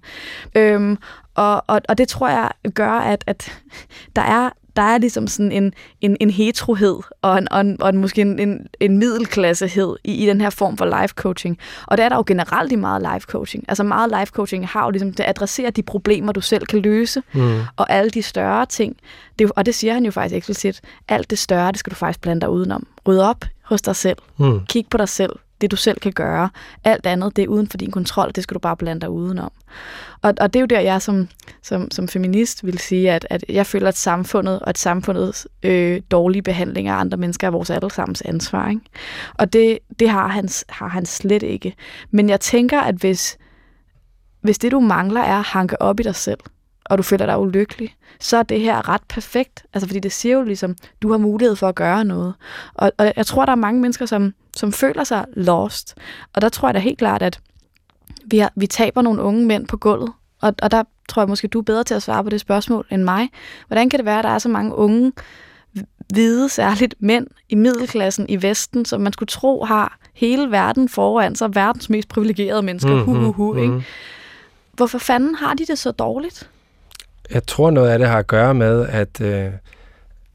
Øhm, og, og, og det tror jeg gør, at, at der er der er ligesom sådan en, en, en heterohed og, en, og, en, og en, måske en, en, en middelklassehed i, i den her form for life coaching. Og det er der jo generelt i meget life coaching. Altså meget life coaching har jo ligesom det at adressere de problemer, du selv kan løse, mm. og alle de større ting. Det, og det siger han jo faktisk eksplicit. Alt det større, det skal du faktisk blande dig udenom. Ryd op hos dig selv. Mm. Kig på dig selv det du selv kan gøre. Alt andet, det er uden for din kontrol, det skal du bare blande dig udenom. Og, og det er jo der, jeg som, som, som feminist vil sige, at, at jeg føler, at samfundet og at samfundets øh, dårlige behandling af andre mennesker er vores allesammens ansvar. Ikke? Og det, det har, han, har han slet ikke. Men jeg tænker, at hvis, hvis det, du mangler, er at hanke op i dig selv, og du føler dig ulykkelig, så er det her ret perfekt. Altså, fordi det siger jo ligesom, du har mulighed for at gøre noget. Og, og jeg tror, der er mange mennesker, som, som føler sig lost. Og der tror jeg da helt klart, at vi, har, vi taber nogle unge mænd på gulvet. Og, og der tror jeg måske, du er bedre til at svare på det spørgsmål end mig. Hvordan kan det være, at der er så mange unge, hvide, særligt mænd i middelklassen i Vesten, som man skulle tro har hele verden foran sig, verdens mest privilegerede mennesker, mm-hmm, hu, hu, hu, ikke? Mm-hmm. Hvorfor fanden har de det så dårligt? Jeg tror, noget af det har at gøre med, at, øh,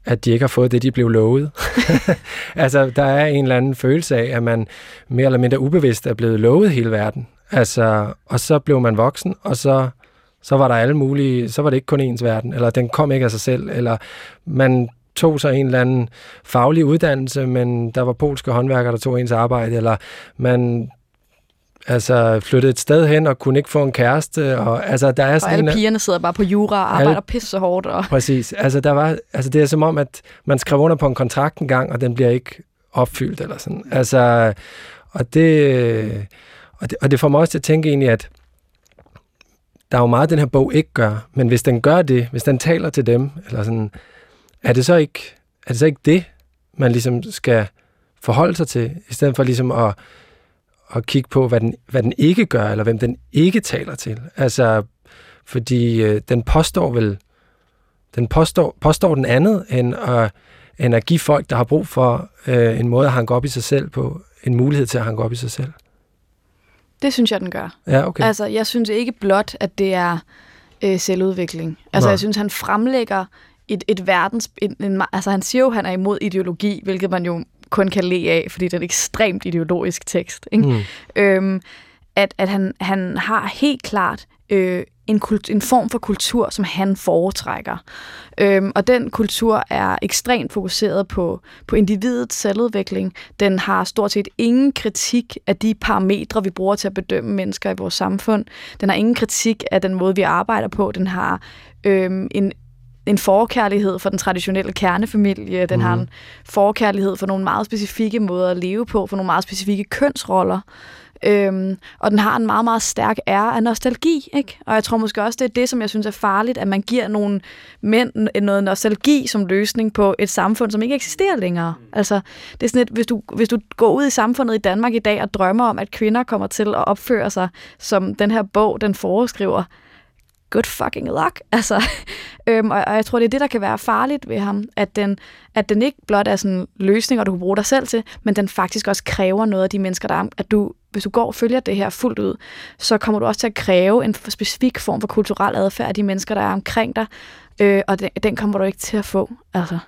at de ikke har fået det, de blev lovet. altså, der er en eller anden følelse af, at man mere eller mindre ubevidst er blevet lovet hele verden. Altså, og så blev man voksen, og så, så var der alle mulige, så var det ikke kun ens verden, eller den kom ikke af sig selv, eller man tog sig en eller anden faglig uddannelse, men der var polske håndværkere, der tog ens arbejde, eller man altså flyttede et sted hen og kunne ikke få en kæreste. Og, altså, der er sådan og alle en, pigerne sidder bare på jura og arbejder alle, pisse hårdt. Og... Præcis. Altså, der var, altså, det er som om, at man skrev under på en kontrakt en gang, og den bliver ikke opfyldt. Eller sådan. Altså, og, det, og, det, og det får mig også til at tænke egentlig, at der er jo meget, den her bog ikke gør. Men hvis den gør det, hvis den taler til dem, eller sådan, er det så ikke, er det, så ikke det, man ligesom skal forholde sig til, i stedet for ligesom at at kigge på, hvad den, hvad den ikke gør, eller hvem den ikke taler til. Altså, fordi øh, den påstår vel, den påstår, påstår den andet, end at, energifolk, der har brug for øh, en måde at hanke op i sig selv på, en mulighed til at hanke op i sig selv? Det synes jeg, den gør. Ja, okay. Altså, jeg synes ikke blot, at det er øh, selvudvikling. Altså, Nej. jeg synes, han fremlægger et, et verdens... En, en, altså, han siger jo, at han er imod ideologi, hvilket man jo kun kan le af, fordi det er en ekstremt ideologisk tekst. Ikke? Mm. Øhm, at, at han, han har helt klart øh, en, kult, en form for kultur, som han foretrækker. Øhm, og den kultur er ekstremt fokuseret på, på individets selvudvikling. Den har stort set ingen kritik af de parametre, vi bruger til at bedømme mennesker i vores samfund. Den har ingen kritik af den måde, vi arbejder på. Den har øhm, en en forkærlighed for den traditionelle kernefamilie. Den mm. har en forkærlighed for nogle meget specifikke måder at leve på, for nogle meget specifikke kønsroller. Øhm, og den har en meget, meget stærk ære af nostalgi, ikke? Og jeg tror måske også, det er det, som jeg synes er farligt, at man giver nogle mænd noget nostalgi som løsning på et samfund, som ikke eksisterer længere. Altså, det er sådan et, hvis du, hvis du går ud i samfundet i Danmark i dag og drømmer om, at kvinder kommer til at opføre sig, som den her bog, den foreskriver, good fucking luck. Altså, øhm, og, og jeg tror, det er det, der kan være farligt ved ham, at den, at den ikke blot er sådan løsninger, du kan bruge dig selv til, men den faktisk også kræver noget af de mennesker, der er, at du, hvis du går og følger det her fuldt ud, så kommer du også til at kræve en specifik form for kulturel adfærd af de mennesker, der er omkring dig, øh, og den, den kommer du ikke til at få. Altså.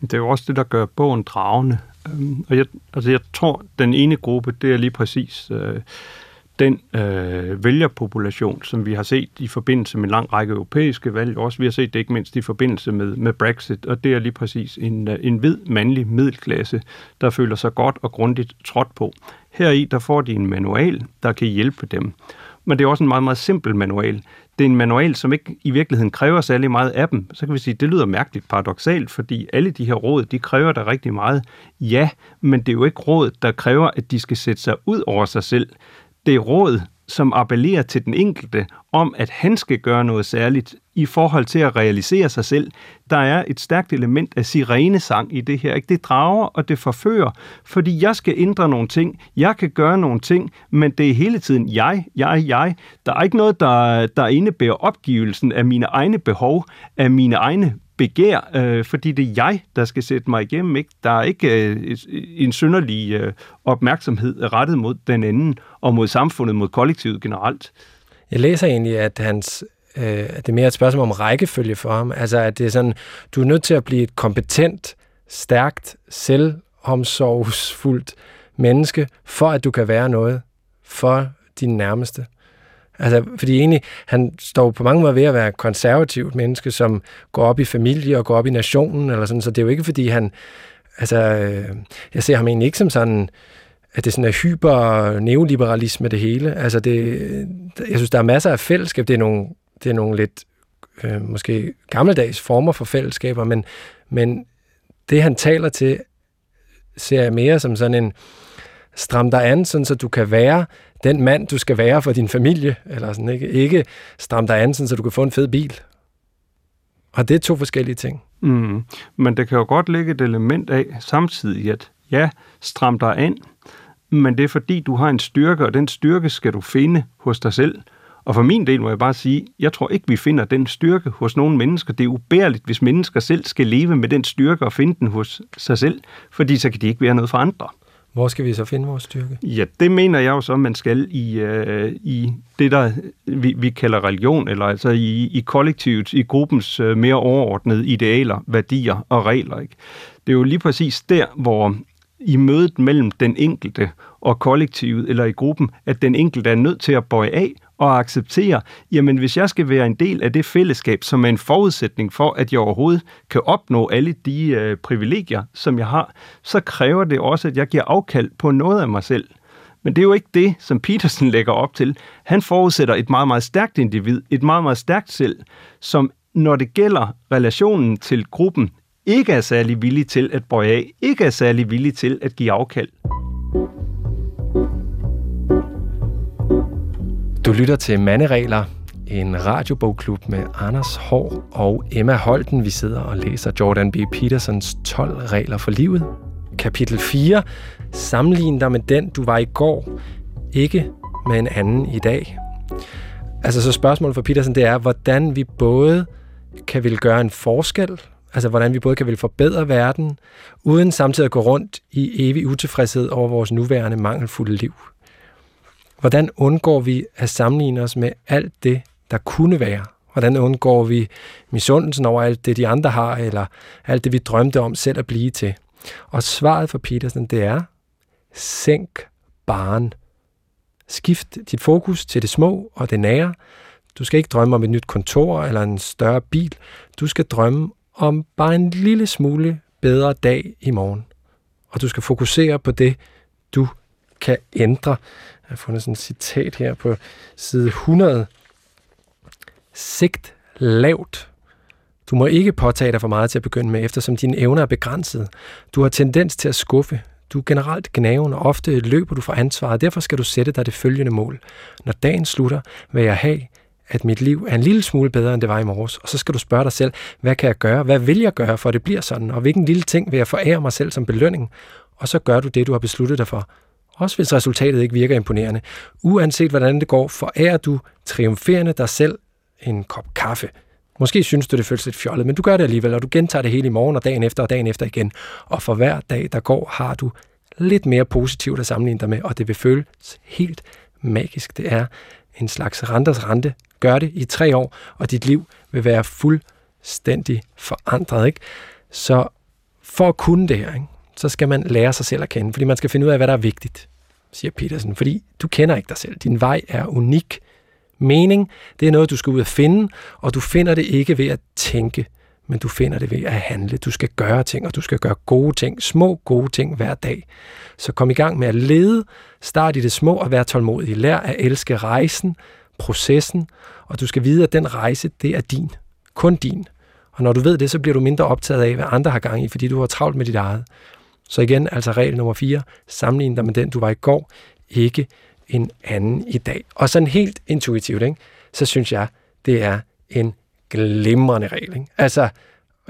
Det er jo også det, der gør bogen dragende. Øhm, og jeg, altså jeg tror, den ene gruppe, det er lige præcis øh, den øh, vælgerpopulation, som vi har set i forbindelse med en lang række europæiske valg, også vi har set det ikke mindst i forbindelse med, med Brexit, og det er lige præcis en, øh, en hvid mandlig middelklasse, der føler sig godt og grundigt trådt på. Heri der får de en manual, der kan hjælpe dem. Men det er også en meget, meget simpel manual. Det er en manual, som ikke i virkeligheden kræver særlig meget af dem. Så kan vi sige, at det lyder mærkeligt paradoxalt, fordi alle de her råd, de kræver der rigtig meget. Ja, men det er jo ikke råd, der kræver, at de skal sætte sig ud over sig selv det er råd, som appellerer til den enkelte om, at han skal gøre noget særligt i forhold til at realisere sig selv. Der er et stærkt element af sirenesang i det her. Ikke? Det drager og det forfører, fordi jeg skal ændre nogle ting, jeg kan gøre nogle ting, men det er hele tiden jeg, jeg, jeg. Der er ikke noget, der, der indebærer opgivelsen af mine egne behov, af mine egne begær, øh, fordi det er jeg, der skal sætte mig igennem. Ikke? Der er ikke øh, en synderlig øh, opmærksomhed rettet mod den anden, og mod samfundet, mod kollektivet generelt. Jeg læser egentlig, at hans øh, at det er mere et spørgsmål om rækkefølge for ham. Altså, at det er sådan, du er nødt til at blive et kompetent, stærkt, selvomsorgsfuldt menneske, for at du kan være noget for din nærmeste. Altså, fordi egentlig, han står på mange måder ved at være et konservativt menneske, som går op i familie og går op i nationen, eller sådan, så det er jo ikke, fordi han, altså, øh, jeg ser ham egentlig ikke som sådan, at det sådan er hyper neoliberalisme det hele. Altså, det, jeg synes, der er masser af fællesskab. Det er nogle, det er nogle lidt, øh, måske gammeldags former for fællesskaber, men, men det, han taler til, ser jeg mere som sådan en, stram dig an, sådan så du kan være den mand, du skal være for din familie, eller sådan, ikke? Ikke stram dig an, sådan så du kan få en fed bil. Og det er to forskellige ting. Mm. Men det kan jo godt ligge et element af samtidig, at ja, stram dig an, men det er fordi, du har en styrke, og den styrke skal du finde hos dig selv. Og for min del må jeg bare sige, jeg tror ikke, vi finder den styrke hos nogle mennesker. Det er ubærligt, hvis mennesker selv skal leve med den styrke og finde den hos sig selv, fordi så kan de ikke være noget for andre. Hvor skal vi så finde vores styrke? Ja, det mener jeg jo så, man skal i, øh, i det, der vi, vi kalder religion, eller altså i, i kollektivet, i gruppens øh, mere overordnede idealer, værdier og regler. Ikke? Det er jo lige præcis der, hvor i mødet mellem den enkelte og kollektivet eller i gruppen, at den enkelte er nødt til at bøje af og acceptere, jamen hvis jeg skal være en del af det fællesskab, som er en forudsætning for, at jeg overhovedet kan opnå alle de øh, privilegier, som jeg har, så kræver det også, at jeg giver afkald på noget af mig selv. Men det er jo ikke det, som Petersen lægger op til. Han forudsætter et meget, meget stærkt individ, et meget, meget stærkt selv, som når det gælder relationen til gruppen, ikke er særlig villig til at bøje af, ikke er særlig villig til at give afkald. Du lytter til Manderegler, en radiobogklub med Anders Hård og Emma Holten. Vi sidder og læser Jordan B. Petersons 12 regler for livet. Kapitel 4. Sammenlign dig med den, du var i går, ikke med en anden i dag. Altså så spørgsmålet for Peterson, det er, hvordan vi både kan vil gøre en forskel, Altså, hvordan vi både kan vil forbedre verden, uden samtidig at gå rundt i evig utilfredshed over vores nuværende mangelfulde liv. Hvordan undgår vi at sammenligne os med alt det, der kunne være? Hvordan undgår vi misundelsen over alt det, de andre har, eller alt det, vi drømte om selv at blive til? Og svaret for Petersen, det er, sænk barn. Skift dit fokus til det små og det nære. Du skal ikke drømme om et nyt kontor eller en større bil. Du skal drømme om bare en lille smule bedre dag i morgen. Og du skal fokusere på det, du kan ændre. Jeg har fundet sådan et citat her på side 100. Sigt lavt. Du må ikke påtage dig for meget til at begynde med, eftersom dine evner er begrænsede. Du har tendens til at skuffe. Du er generelt gnaven, og ofte løber du fra ansvaret. Derfor skal du sætte dig det følgende mål. Når dagen slutter, vil jeg have, at mit liv er en lille smule bedre, end det var i morges. Og så skal du spørge dig selv, hvad kan jeg gøre? Hvad vil jeg gøre, for at det bliver sådan? Og hvilken lille ting vil jeg forære mig selv som belønning? Og så gør du det, du har besluttet dig for. Også hvis resultatet ikke virker imponerende. Uanset hvordan det går, forærer du triumferende dig selv en kop kaffe. Måske synes du, det føles lidt fjollet, men du gør det alligevel, og du gentager det hele i morgen og dagen efter og dagen efter igen. Og for hver dag, der går, har du lidt mere positivt at sammenligne dig med, og det vil føles helt magisk. Det er en slags renters rente. Gør det i tre år, og dit liv vil være fuldstændig forandret. Ikke? Så for at kunne det her, ikke, så skal man lære sig selv at kende, fordi man skal finde ud af, hvad der er vigtigt, siger Petersen. Fordi du kender ikke dig selv. Din vej er unik. Mening, det er noget, du skal ud og finde, og du finder det ikke ved at tænke, men du finder det ved at handle. Du skal gøre ting, og du skal gøre gode ting, små gode ting hver dag. Så kom i gang med at lede, start i det små og vær tålmodig. Lær at elske rejsen, processen, og du skal vide, at den rejse, det er din. Kun din. Og når du ved det, så bliver du mindre optaget af, hvad andre har gang i, fordi du har travlt med dit eget. Så igen, altså regel nummer 4, sammenlign dig med den, du var i går, ikke en anden i dag. Og sådan helt intuitivt, ikke? så synes jeg, det er en glimrende regel. Ikke? Altså,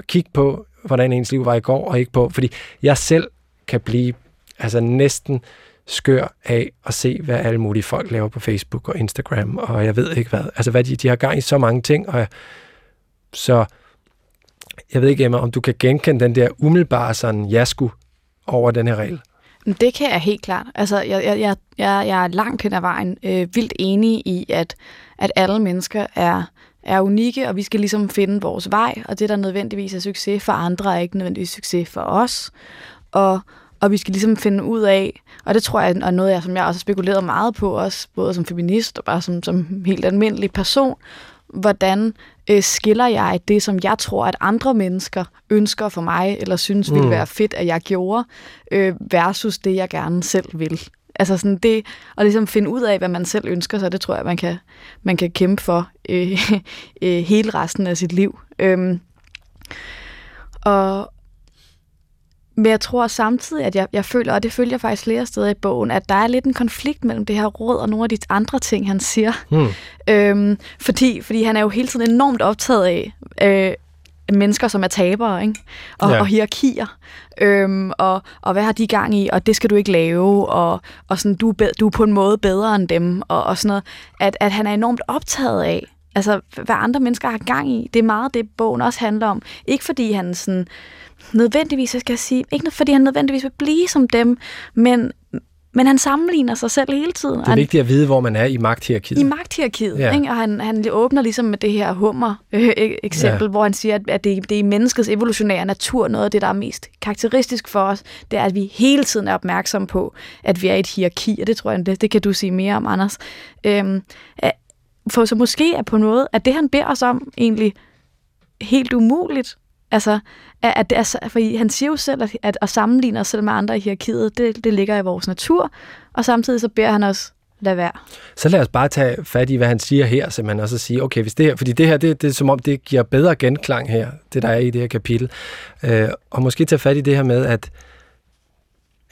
kig på, hvordan ens liv var i går, og ikke på, fordi jeg selv kan blive altså næsten skør af at se, hvad alle mulige folk laver på Facebook og Instagram, og jeg ved ikke hvad. Altså, hvad de, de har gang i så mange ting, og så jeg ved ikke, Emma, om du kan genkende den der umiddelbare sådan jasku over den her regel. Det kan jeg helt klart. Altså, jeg, jeg, jeg, jeg er langt hen ad vejen øh, vildt enig i, at, at alle mennesker er, er unikke, og vi skal ligesom finde vores vej, og det, der nødvendigvis er succes for andre, er ikke nødvendigvis succes for os. Og, og vi skal ligesom finde ud af, og det tror jeg er noget, jeg, som jeg også har spekuleret meget på, også både som feminist og bare som, som helt almindelig person, hvordan øh, skiller jeg det, som jeg tror, at andre mennesker ønsker for mig, eller synes mm. ville være fedt, at jeg gjorde, øh, versus det, jeg gerne selv vil. Altså sådan det, at ligesom finde ud af, hvad man selv ønsker sig, det tror jeg, man kan, man kan kæmpe for øh, øh, hele resten af sit liv. Øhm, og, men jeg tror samtidig, at jeg, jeg føler, og det følger jeg faktisk flere steder i bogen, at der er lidt en konflikt mellem det her råd og nogle af de andre ting, han siger. Hmm. Øhm, fordi, fordi han er jo hele tiden enormt optaget af øh, mennesker, som er tabere, ikke? Og, ja. og hierarkier. Øhm, og, og hvad har de gang i, og det skal du ikke lave, og, og sådan, du, er du er på en måde bedre end dem, og, og sådan noget. At, at han er enormt optaget af, altså, hvad andre mennesker har gang i. Det er meget det, bogen også handler om. Ikke fordi han sådan nødvendigvis, jeg skal sige, ikke fordi han nødvendigvis vil blive som dem, men, men han sammenligner sig selv hele tiden. Det er vigtigt at vide, hvor man er i magthierarkiet. I magthierarkiet, ja. ikke? og han, han åbner ligesom med det her hummer-eksempel, øh, ja. hvor han siger, at det, det er i menneskets evolutionære natur noget af det, der er mest karakteristisk for os, det er, at vi hele tiden er opmærksom på, at vi er i et hierarki, og det tror jeg, det, det kan du sige mere om, Anders. Øhm, for så måske er på noget, at det han beder os om egentlig helt umuligt, Altså, at det er, for han siger jo selv, at, at at sammenligne os selv med andre i hierarkiet, det, det ligger i vores natur, og samtidig så beder han os, lade være. Så lad os bare tage fat i, hvad han siger her, simpelthen, og så sige, okay, hvis det her, fordi det her, det, det er som om, det giver bedre genklang her, det der er i det her kapitel, øh, og måske tage fat i det her med, at,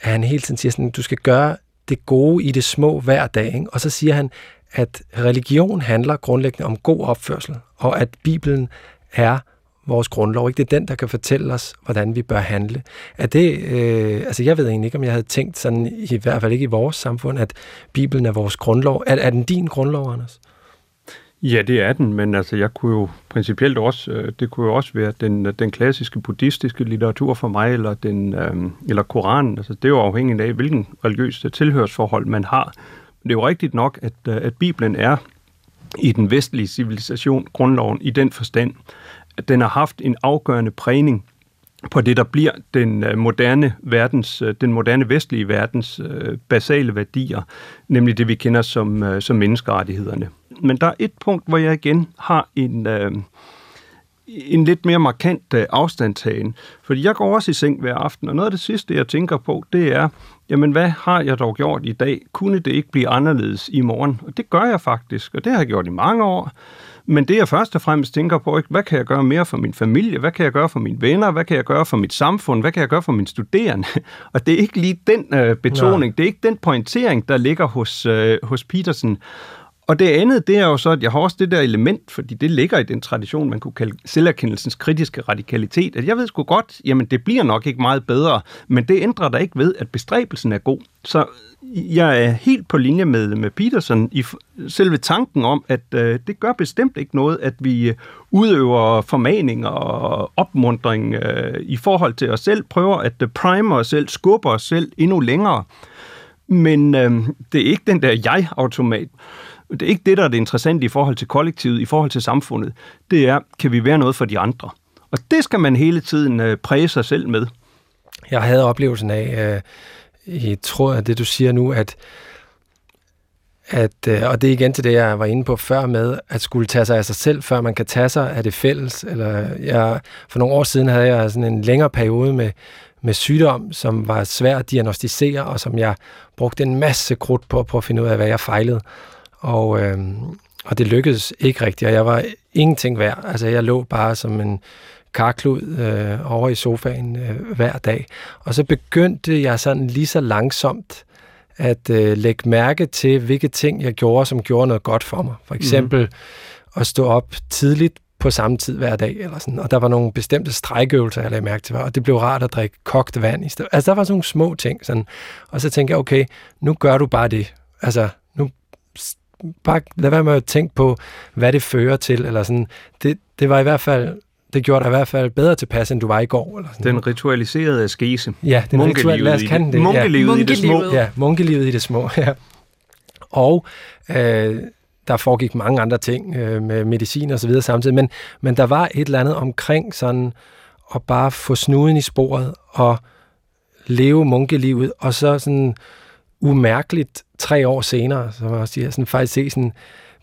at han hele tiden siger sådan, du skal gøre det gode i det små hver dag, ikke? og så siger han, at religion handler grundlæggende om god opførsel, og at Bibelen er vores grundlov. Ikke? Det er den, der kan fortælle os, hvordan vi bør handle. Er det, øh, altså jeg ved egentlig ikke, om jeg havde tænkt sådan, i hvert fald ikke i vores samfund, at Bibelen er vores grundlov. Er, er den din grundlov, Anders? Ja, det er den, men altså, jeg kunne jo principielt også, øh, det kunne jo også være den, den klassiske buddhistiske litteratur for mig, eller, den, øh, eller Koranen. Altså, det er jo afhængigt af, hvilken religiøs tilhørsforhold man har. Men det er jo rigtigt nok, at, øh, at Bibelen er i den vestlige civilisation, grundloven, i den forstand, den har haft en afgørende prægning på det, der bliver den øh, moderne verdens, øh, den moderne vestlige verdens øh, basale værdier, nemlig det, vi kender som, som menneskerettighederne. Men der er et punkt, hvor jeg igen har en, en lidt mere markant afstandtagen. Fordi jeg går også i seng hver aften, og noget af det sidste, jeg tænker på, det er, jamen hvad har jeg dog gjort i dag? Kunne det ikke blive anderledes i morgen? Og det gør jeg faktisk, og det har jeg gjort i mange år. Men det jeg først og fremmest tænker på, ikke, hvad kan jeg gøre mere for min familie? Hvad kan jeg gøre for mine venner? Hvad kan jeg gøre for mit samfund? Hvad kan jeg gøre for mine studerende? Og det er ikke lige den øh, betoning, Nej. det er ikke den pointering, der ligger hos, øh, hos Petersen. Og det andet, det er jo så, at jeg har også det der element, fordi det ligger i den tradition, man kunne kalde selverkendelsens kritiske radikalitet, at jeg ved sgu godt, jamen det bliver nok ikke meget bedre, men det ændrer der ikke ved, at bestræbelsen er god. Så jeg er helt på linje med, med Peterson i selve tanken om, at øh, det gør bestemt ikke noget, at vi øh, udøver formaning og opmundring øh, i forhold til os selv, prøver at øh, prime os selv, skubber os selv endnu længere. Men øh, det er ikke den der jeg-automat. Det er ikke det, der er det interessante i forhold til kollektivet, i forhold til samfundet. Det er, kan vi være noget for de andre? Og det skal man hele tiden øh, præge sig selv med. Jeg havde oplevelsen af, øh, i tror, at det, du siger nu, at at, øh, og det er igen til det, jeg var inde på før med, at skulle tage sig af sig selv, før man kan tage sig af det fælles. Eller jeg, for nogle år siden havde jeg sådan en længere periode med, med sygdom, som var svær at diagnostisere, og som jeg brugte en masse krudt på, på at finde ud af, hvad jeg fejlede. Og, øh, og det lykkedes ikke rigtigt, og jeg var ingenting værd. Altså, jeg lå bare som en karklud øh, over i sofaen øh, hver dag. Og så begyndte jeg sådan lige så langsomt at øh, lægge mærke til, hvilke ting jeg gjorde, som gjorde noget godt for mig. For eksempel mm. at stå op tidligt på samme tid hver dag, eller sådan. og der var nogle bestemte strækøvelser, jeg lagde mærke til, og det blev rart at drikke kogt vand i stedet. Altså, der var sådan nogle små ting, sådan. og så tænkte jeg, okay, nu gør du bare det. Altså, bare lad være med at tænke på, hvad det fører til, eller sådan. Det, det var i hvert fald det gjorde dig i hvert fald bedre tilpas, end du var i går. Eller sådan den ritualiserede askese. Ja, den rituelle, lad os kalde det. Munkelivet ja. i det små. Ja, munkelivet i det små, ja. Og øh, der foregik mange andre ting øh, med medicin og så videre samtidig, men, men der var et eller andet omkring sådan at bare få snuden i sporet og leve munkelivet, og så sådan umærkeligt tre år senere, så var siger, sådan faktisk se sådan,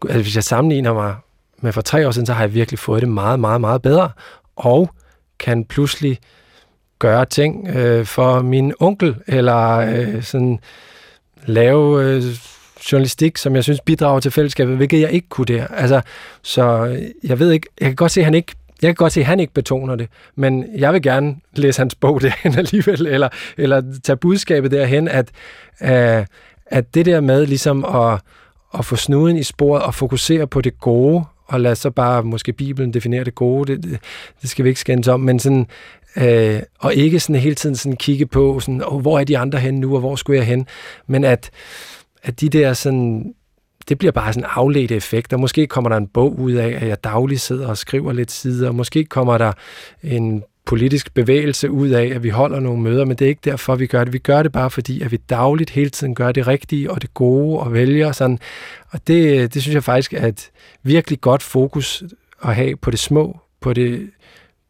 altså hvis jeg sammenligner mig med for tre år siden, så har jeg virkelig fået det meget, meget, meget bedre, og kan pludselig gøre ting øh, for min onkel, eller øh, sådan lave øh, journalistik, som jeg synes bidrager til fællesskabet, hvilket jeg ikke kunne der. Altså, så øh, jeg ved ikke, jeg kan godt se, at han ikke jeg kan godt se, at han ikke betoner det, men jeg vil gerne læse hans bog derhen alligevel, eller, eller tage budskabet derhen, at, øh, at det der med ligesom at, at få snuden i sporet og fokusere på det gode, og lad så bare måske Bibelen definere det gode, det, det, det skal vi ikke skændes om, men sådan, øh, og ikke sådan hele tiden sådan kigge på, sådan, oh, hvor er de andre hen nu, og hvor skulle jeg hen, men at, at de der sådan, det bliver bare sådan afledte effekter. Måske kommer der en bog ud af, at jeg dagligt sidder og skriver lidt sider, og måske kommer der en politisk bevægelse ud af, at vi holder nogle møder, men det er ikke derfor, vi gør det. Vi gør det bare fordi, at vi dagligt hele tiden gør det rigtige og det gode og vælger sådan. Og det, det synes jeg faktisk er et virkelig godt fokus at have på det små, på det,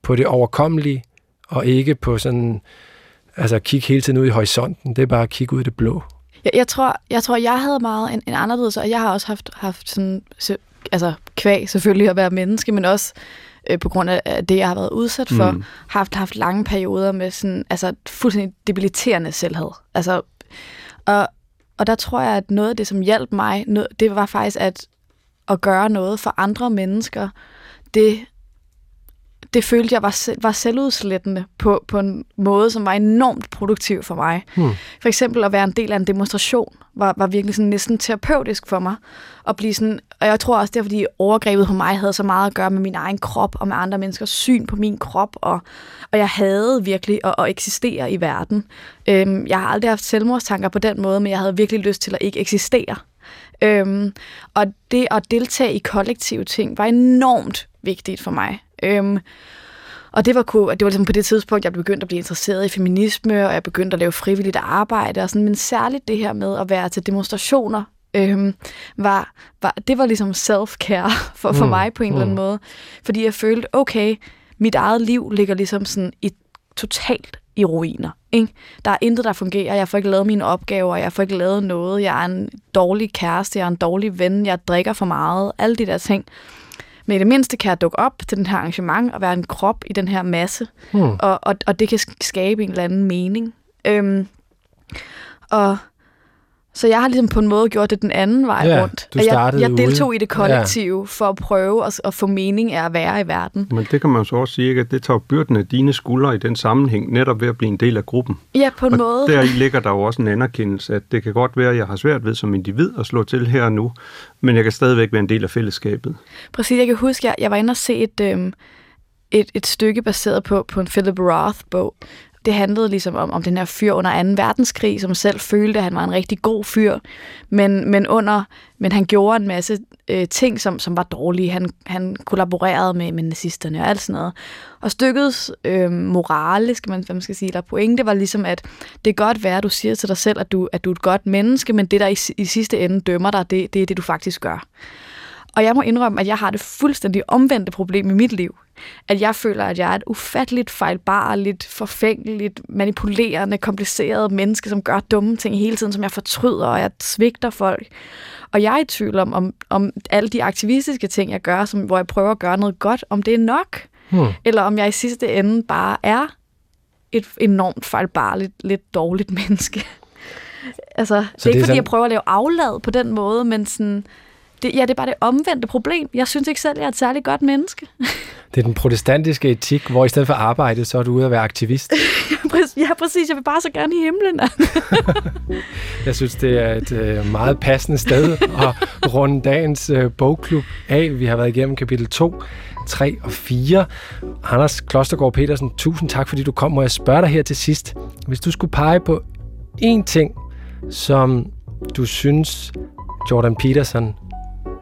på det overkommelige, og ikke på sådan, altså kigge hele tiden ud i horisonten. Det er bare at kigge ud i det blå. Jeg, jeg, tror, jeg tror, jeg havde meget en, en anderledes, og jeg har også haft, haft sådan, altså kvæg selvfølgelig at være menneske, men også øh, på grund af det, jeg har været udsat for, mm. haft haft lange perioder med sådan, altså fuldstændig debiliterende selvhed. Altså, og, og der tror jeg, at noget af det, som hjalp mig, det var faktisk at, at gøre noget for andre mennesker. Det det følte jeg var, var selvudslættende på, på en måde, som var enormt produktiv for mig. Hmm. For eksempel at være en del af en demonstration var, var virkelig sådan næsten terapeutisk for mig. At blive sådan, og jeg tror også, det er fordi overgrebet på mig havde så meget at gøre med min egen krop og med andre menneskers syn på min krop. Og, og jeg havde virkelig at, at eksistere i verden. Øhm, jeg har aldrig haft selvmordstanker på den måde, men jeg havde virkelig lyst til at ikke eksistere. Øhm, og det at deltage i kollektive ting var enormt vigtigt for mig. Øhm, og det var, det var ligesom på det tidspunkt, jeg begyndte at blive interesseret i feminisme, og jeg begyndte at lave frivilligt arbejde, og sådan, men særligt det her med at være til demonstrationer, øhm, var, var, det var ligesom self-care for, for mm, mig på en mm. eller anden måde. Fordi jeg følte, okay, mit eget liv ligger ligesom sådan i totalt i ruiner. Ikke? Der er intet, der fungerer. Jeg får ikke lavet mine opgaver. Jeg får ikke lavet noget. Jeg er en dårlig kæreste. Jeg er en dårlig ven. Jeg drikker for meget. Alle de der ting. Men i det mindste kan jeg dukke op til den her arrangement og være en krop i den her masse. Hmm. Og, og, og det kan skabe en eller anden mening. Øhm, og så jeg har ligesom på en måde gjort det den anden vej ja, rundt. Du jeg, jeg deltog ude. i det kollektive ja. for at prøve at, at få mening af at være i verden. Men det kan man så også sige, at det tager byrden af dine skuldre i den sammenhæng, netop ved at blive en del af gruppen. Ja, på en og måde. der ligger der jo også en anerkendelse, at det kan godt være, at jeg har svært ved som individ at slå til her og nu, men jeg kan stadigvæk være en del af fællesskabet. Præcis, jeg kan huske, at jeg, jeg var inde og se et, øhm, et, et stykke baseret på, på en Philip Roth-bog, det handlede ligesom om, om den her fyr under 2. verdenskrig, som selv følte, at han var en rigtig god fyr, men, men, under, men han gjorde en masse øh, ting, som, som var dårlige. Han, han kollaborerede med, med nazisterne og alt sådan noget. Og stykkets øh, morale, skal man, hvad man skal sige, eller pointe var ligesom, at det kan godt være, at du siger til dig selv, at du, at du er et godt menneske, men det, der i, i sidste ende dømmer dig, det, det er det, du faktisk gør. Og jeg må indrømme, at jeg har det fuldstændig omvendte problem i mit liv. At jeg føler, at jeg er et ufatteligt fejlbarligt, forfængeligt, manipulerende, kompliceret menneske, som gør dumme ting hele tiden, som jeg fortryder, og jeg svigter folk. Og jeg er i tvivl om, om, om alle de aktivistiske ting, jeg gør, som, hvor jeg prøver at gøre noget godt, om det er nok. Hmm. Eller om jeg i sidste ende bare er et enormt fejlbarligt, lidt dårligt menneske. altså, det er ikke, det er fordi sådan... jeg prøver at lave aflad på den måde, men sådan det, ja, det er bare det omvendte problem. Jeg synes ikke selv, jeg er et særligt godt menneske. Det er den protestantiske etik, hvor i stedet for arbejde, så er du ude at være aktivist. ja, præcis. Jeg vil bare så gerne i himlen. jeg synes, det er et øh, meget passende sted at runde dagens øh, bogklub af. Vi har været igennem kapitel 2, 3 og 4. Anders Klostergaard Petersen, tusind tak, fordi du kom. Må jeg spørge dig her til sidst. Hvis du skulle pege på én ting, som du synes, Jordan Peterson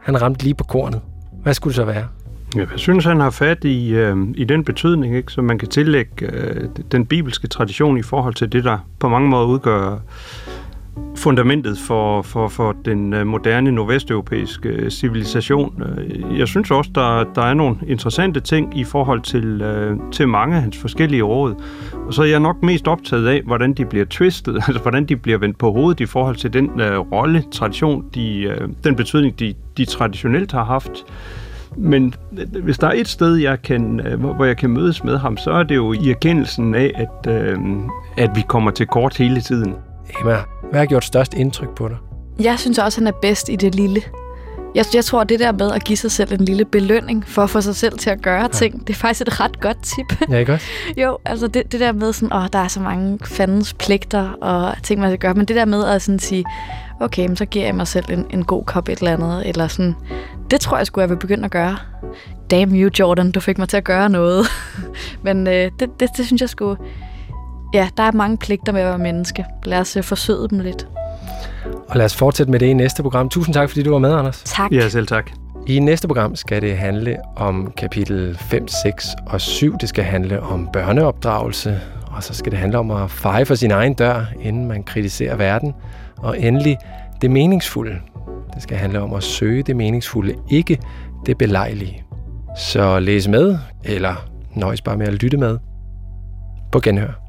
han ramte lige på kornet. Hvad skulle det så være? Jeg synes, han har fat i, øh, i den betydning, ikke, som man kan tillægge øh, den bibelske tradition i forhold til det, der på mange måder udgør fundamentet for, for, for den øh, moderne nordvesteuropæiske øh, civilisation. Øh, jeg synes også, der, der er nogle interessante ting i forhold til, til mange af hans forskellige råd. Og så er jeg nok mest optaget af, hvordan de bliver twistet, altså hvordan de bliver vendt på hovedet i forhold til den uh, rolle, tradition, de, uh, den betydning, de, de traditionelt har haft. Men hvis der er et sted, jeg kan, hvor jeg kan mødes med ham, så er det jo i erkendelsen af, at, øh, at vi kommer til kort hele tiden. Emma, hvad har gjort størst indtryk på dig? Jeg synes også, han er bedst i det lille. Jeg, jeg tror, det der med at give sig selv en lille belønning for at få sig selv til at gøre ja. ting, det er faktisk et ret godt tip. Ja, ikke også? jo, altså det, det der med sådan, åh, der er så mange fandens pligter og ting, man skal gøre, men det der med at sådan sige, okay, men så giver jeg mig selv en, en god kop et eller andet, eller sådan, det tror jeg skulle jeg vil begynde at gøre. Damn you, Jordan, du fik mig til at gøre noget. men øh, det, det, det synes jeg skulle ja, der er mange pligter med at være menneske. Lad os uh, forsøge dem lidt. Og lad os fortsætte med det i næste program. Tusind tak, fordi du var med, Anders. Tak. Ja, selv tak. I næste program skal det handle om kapitel 5, 6 og 7. Det skal handle om børneopdragelse, og så skal det handle om at feje for sin egen dør, inden man kritiserer verden. Og endelig det meningsfulde. Det skal handle om at søge det meningsfulde, ikke det belejlige. Så læs med, eller nøjes bare med at lytte med. På genhør.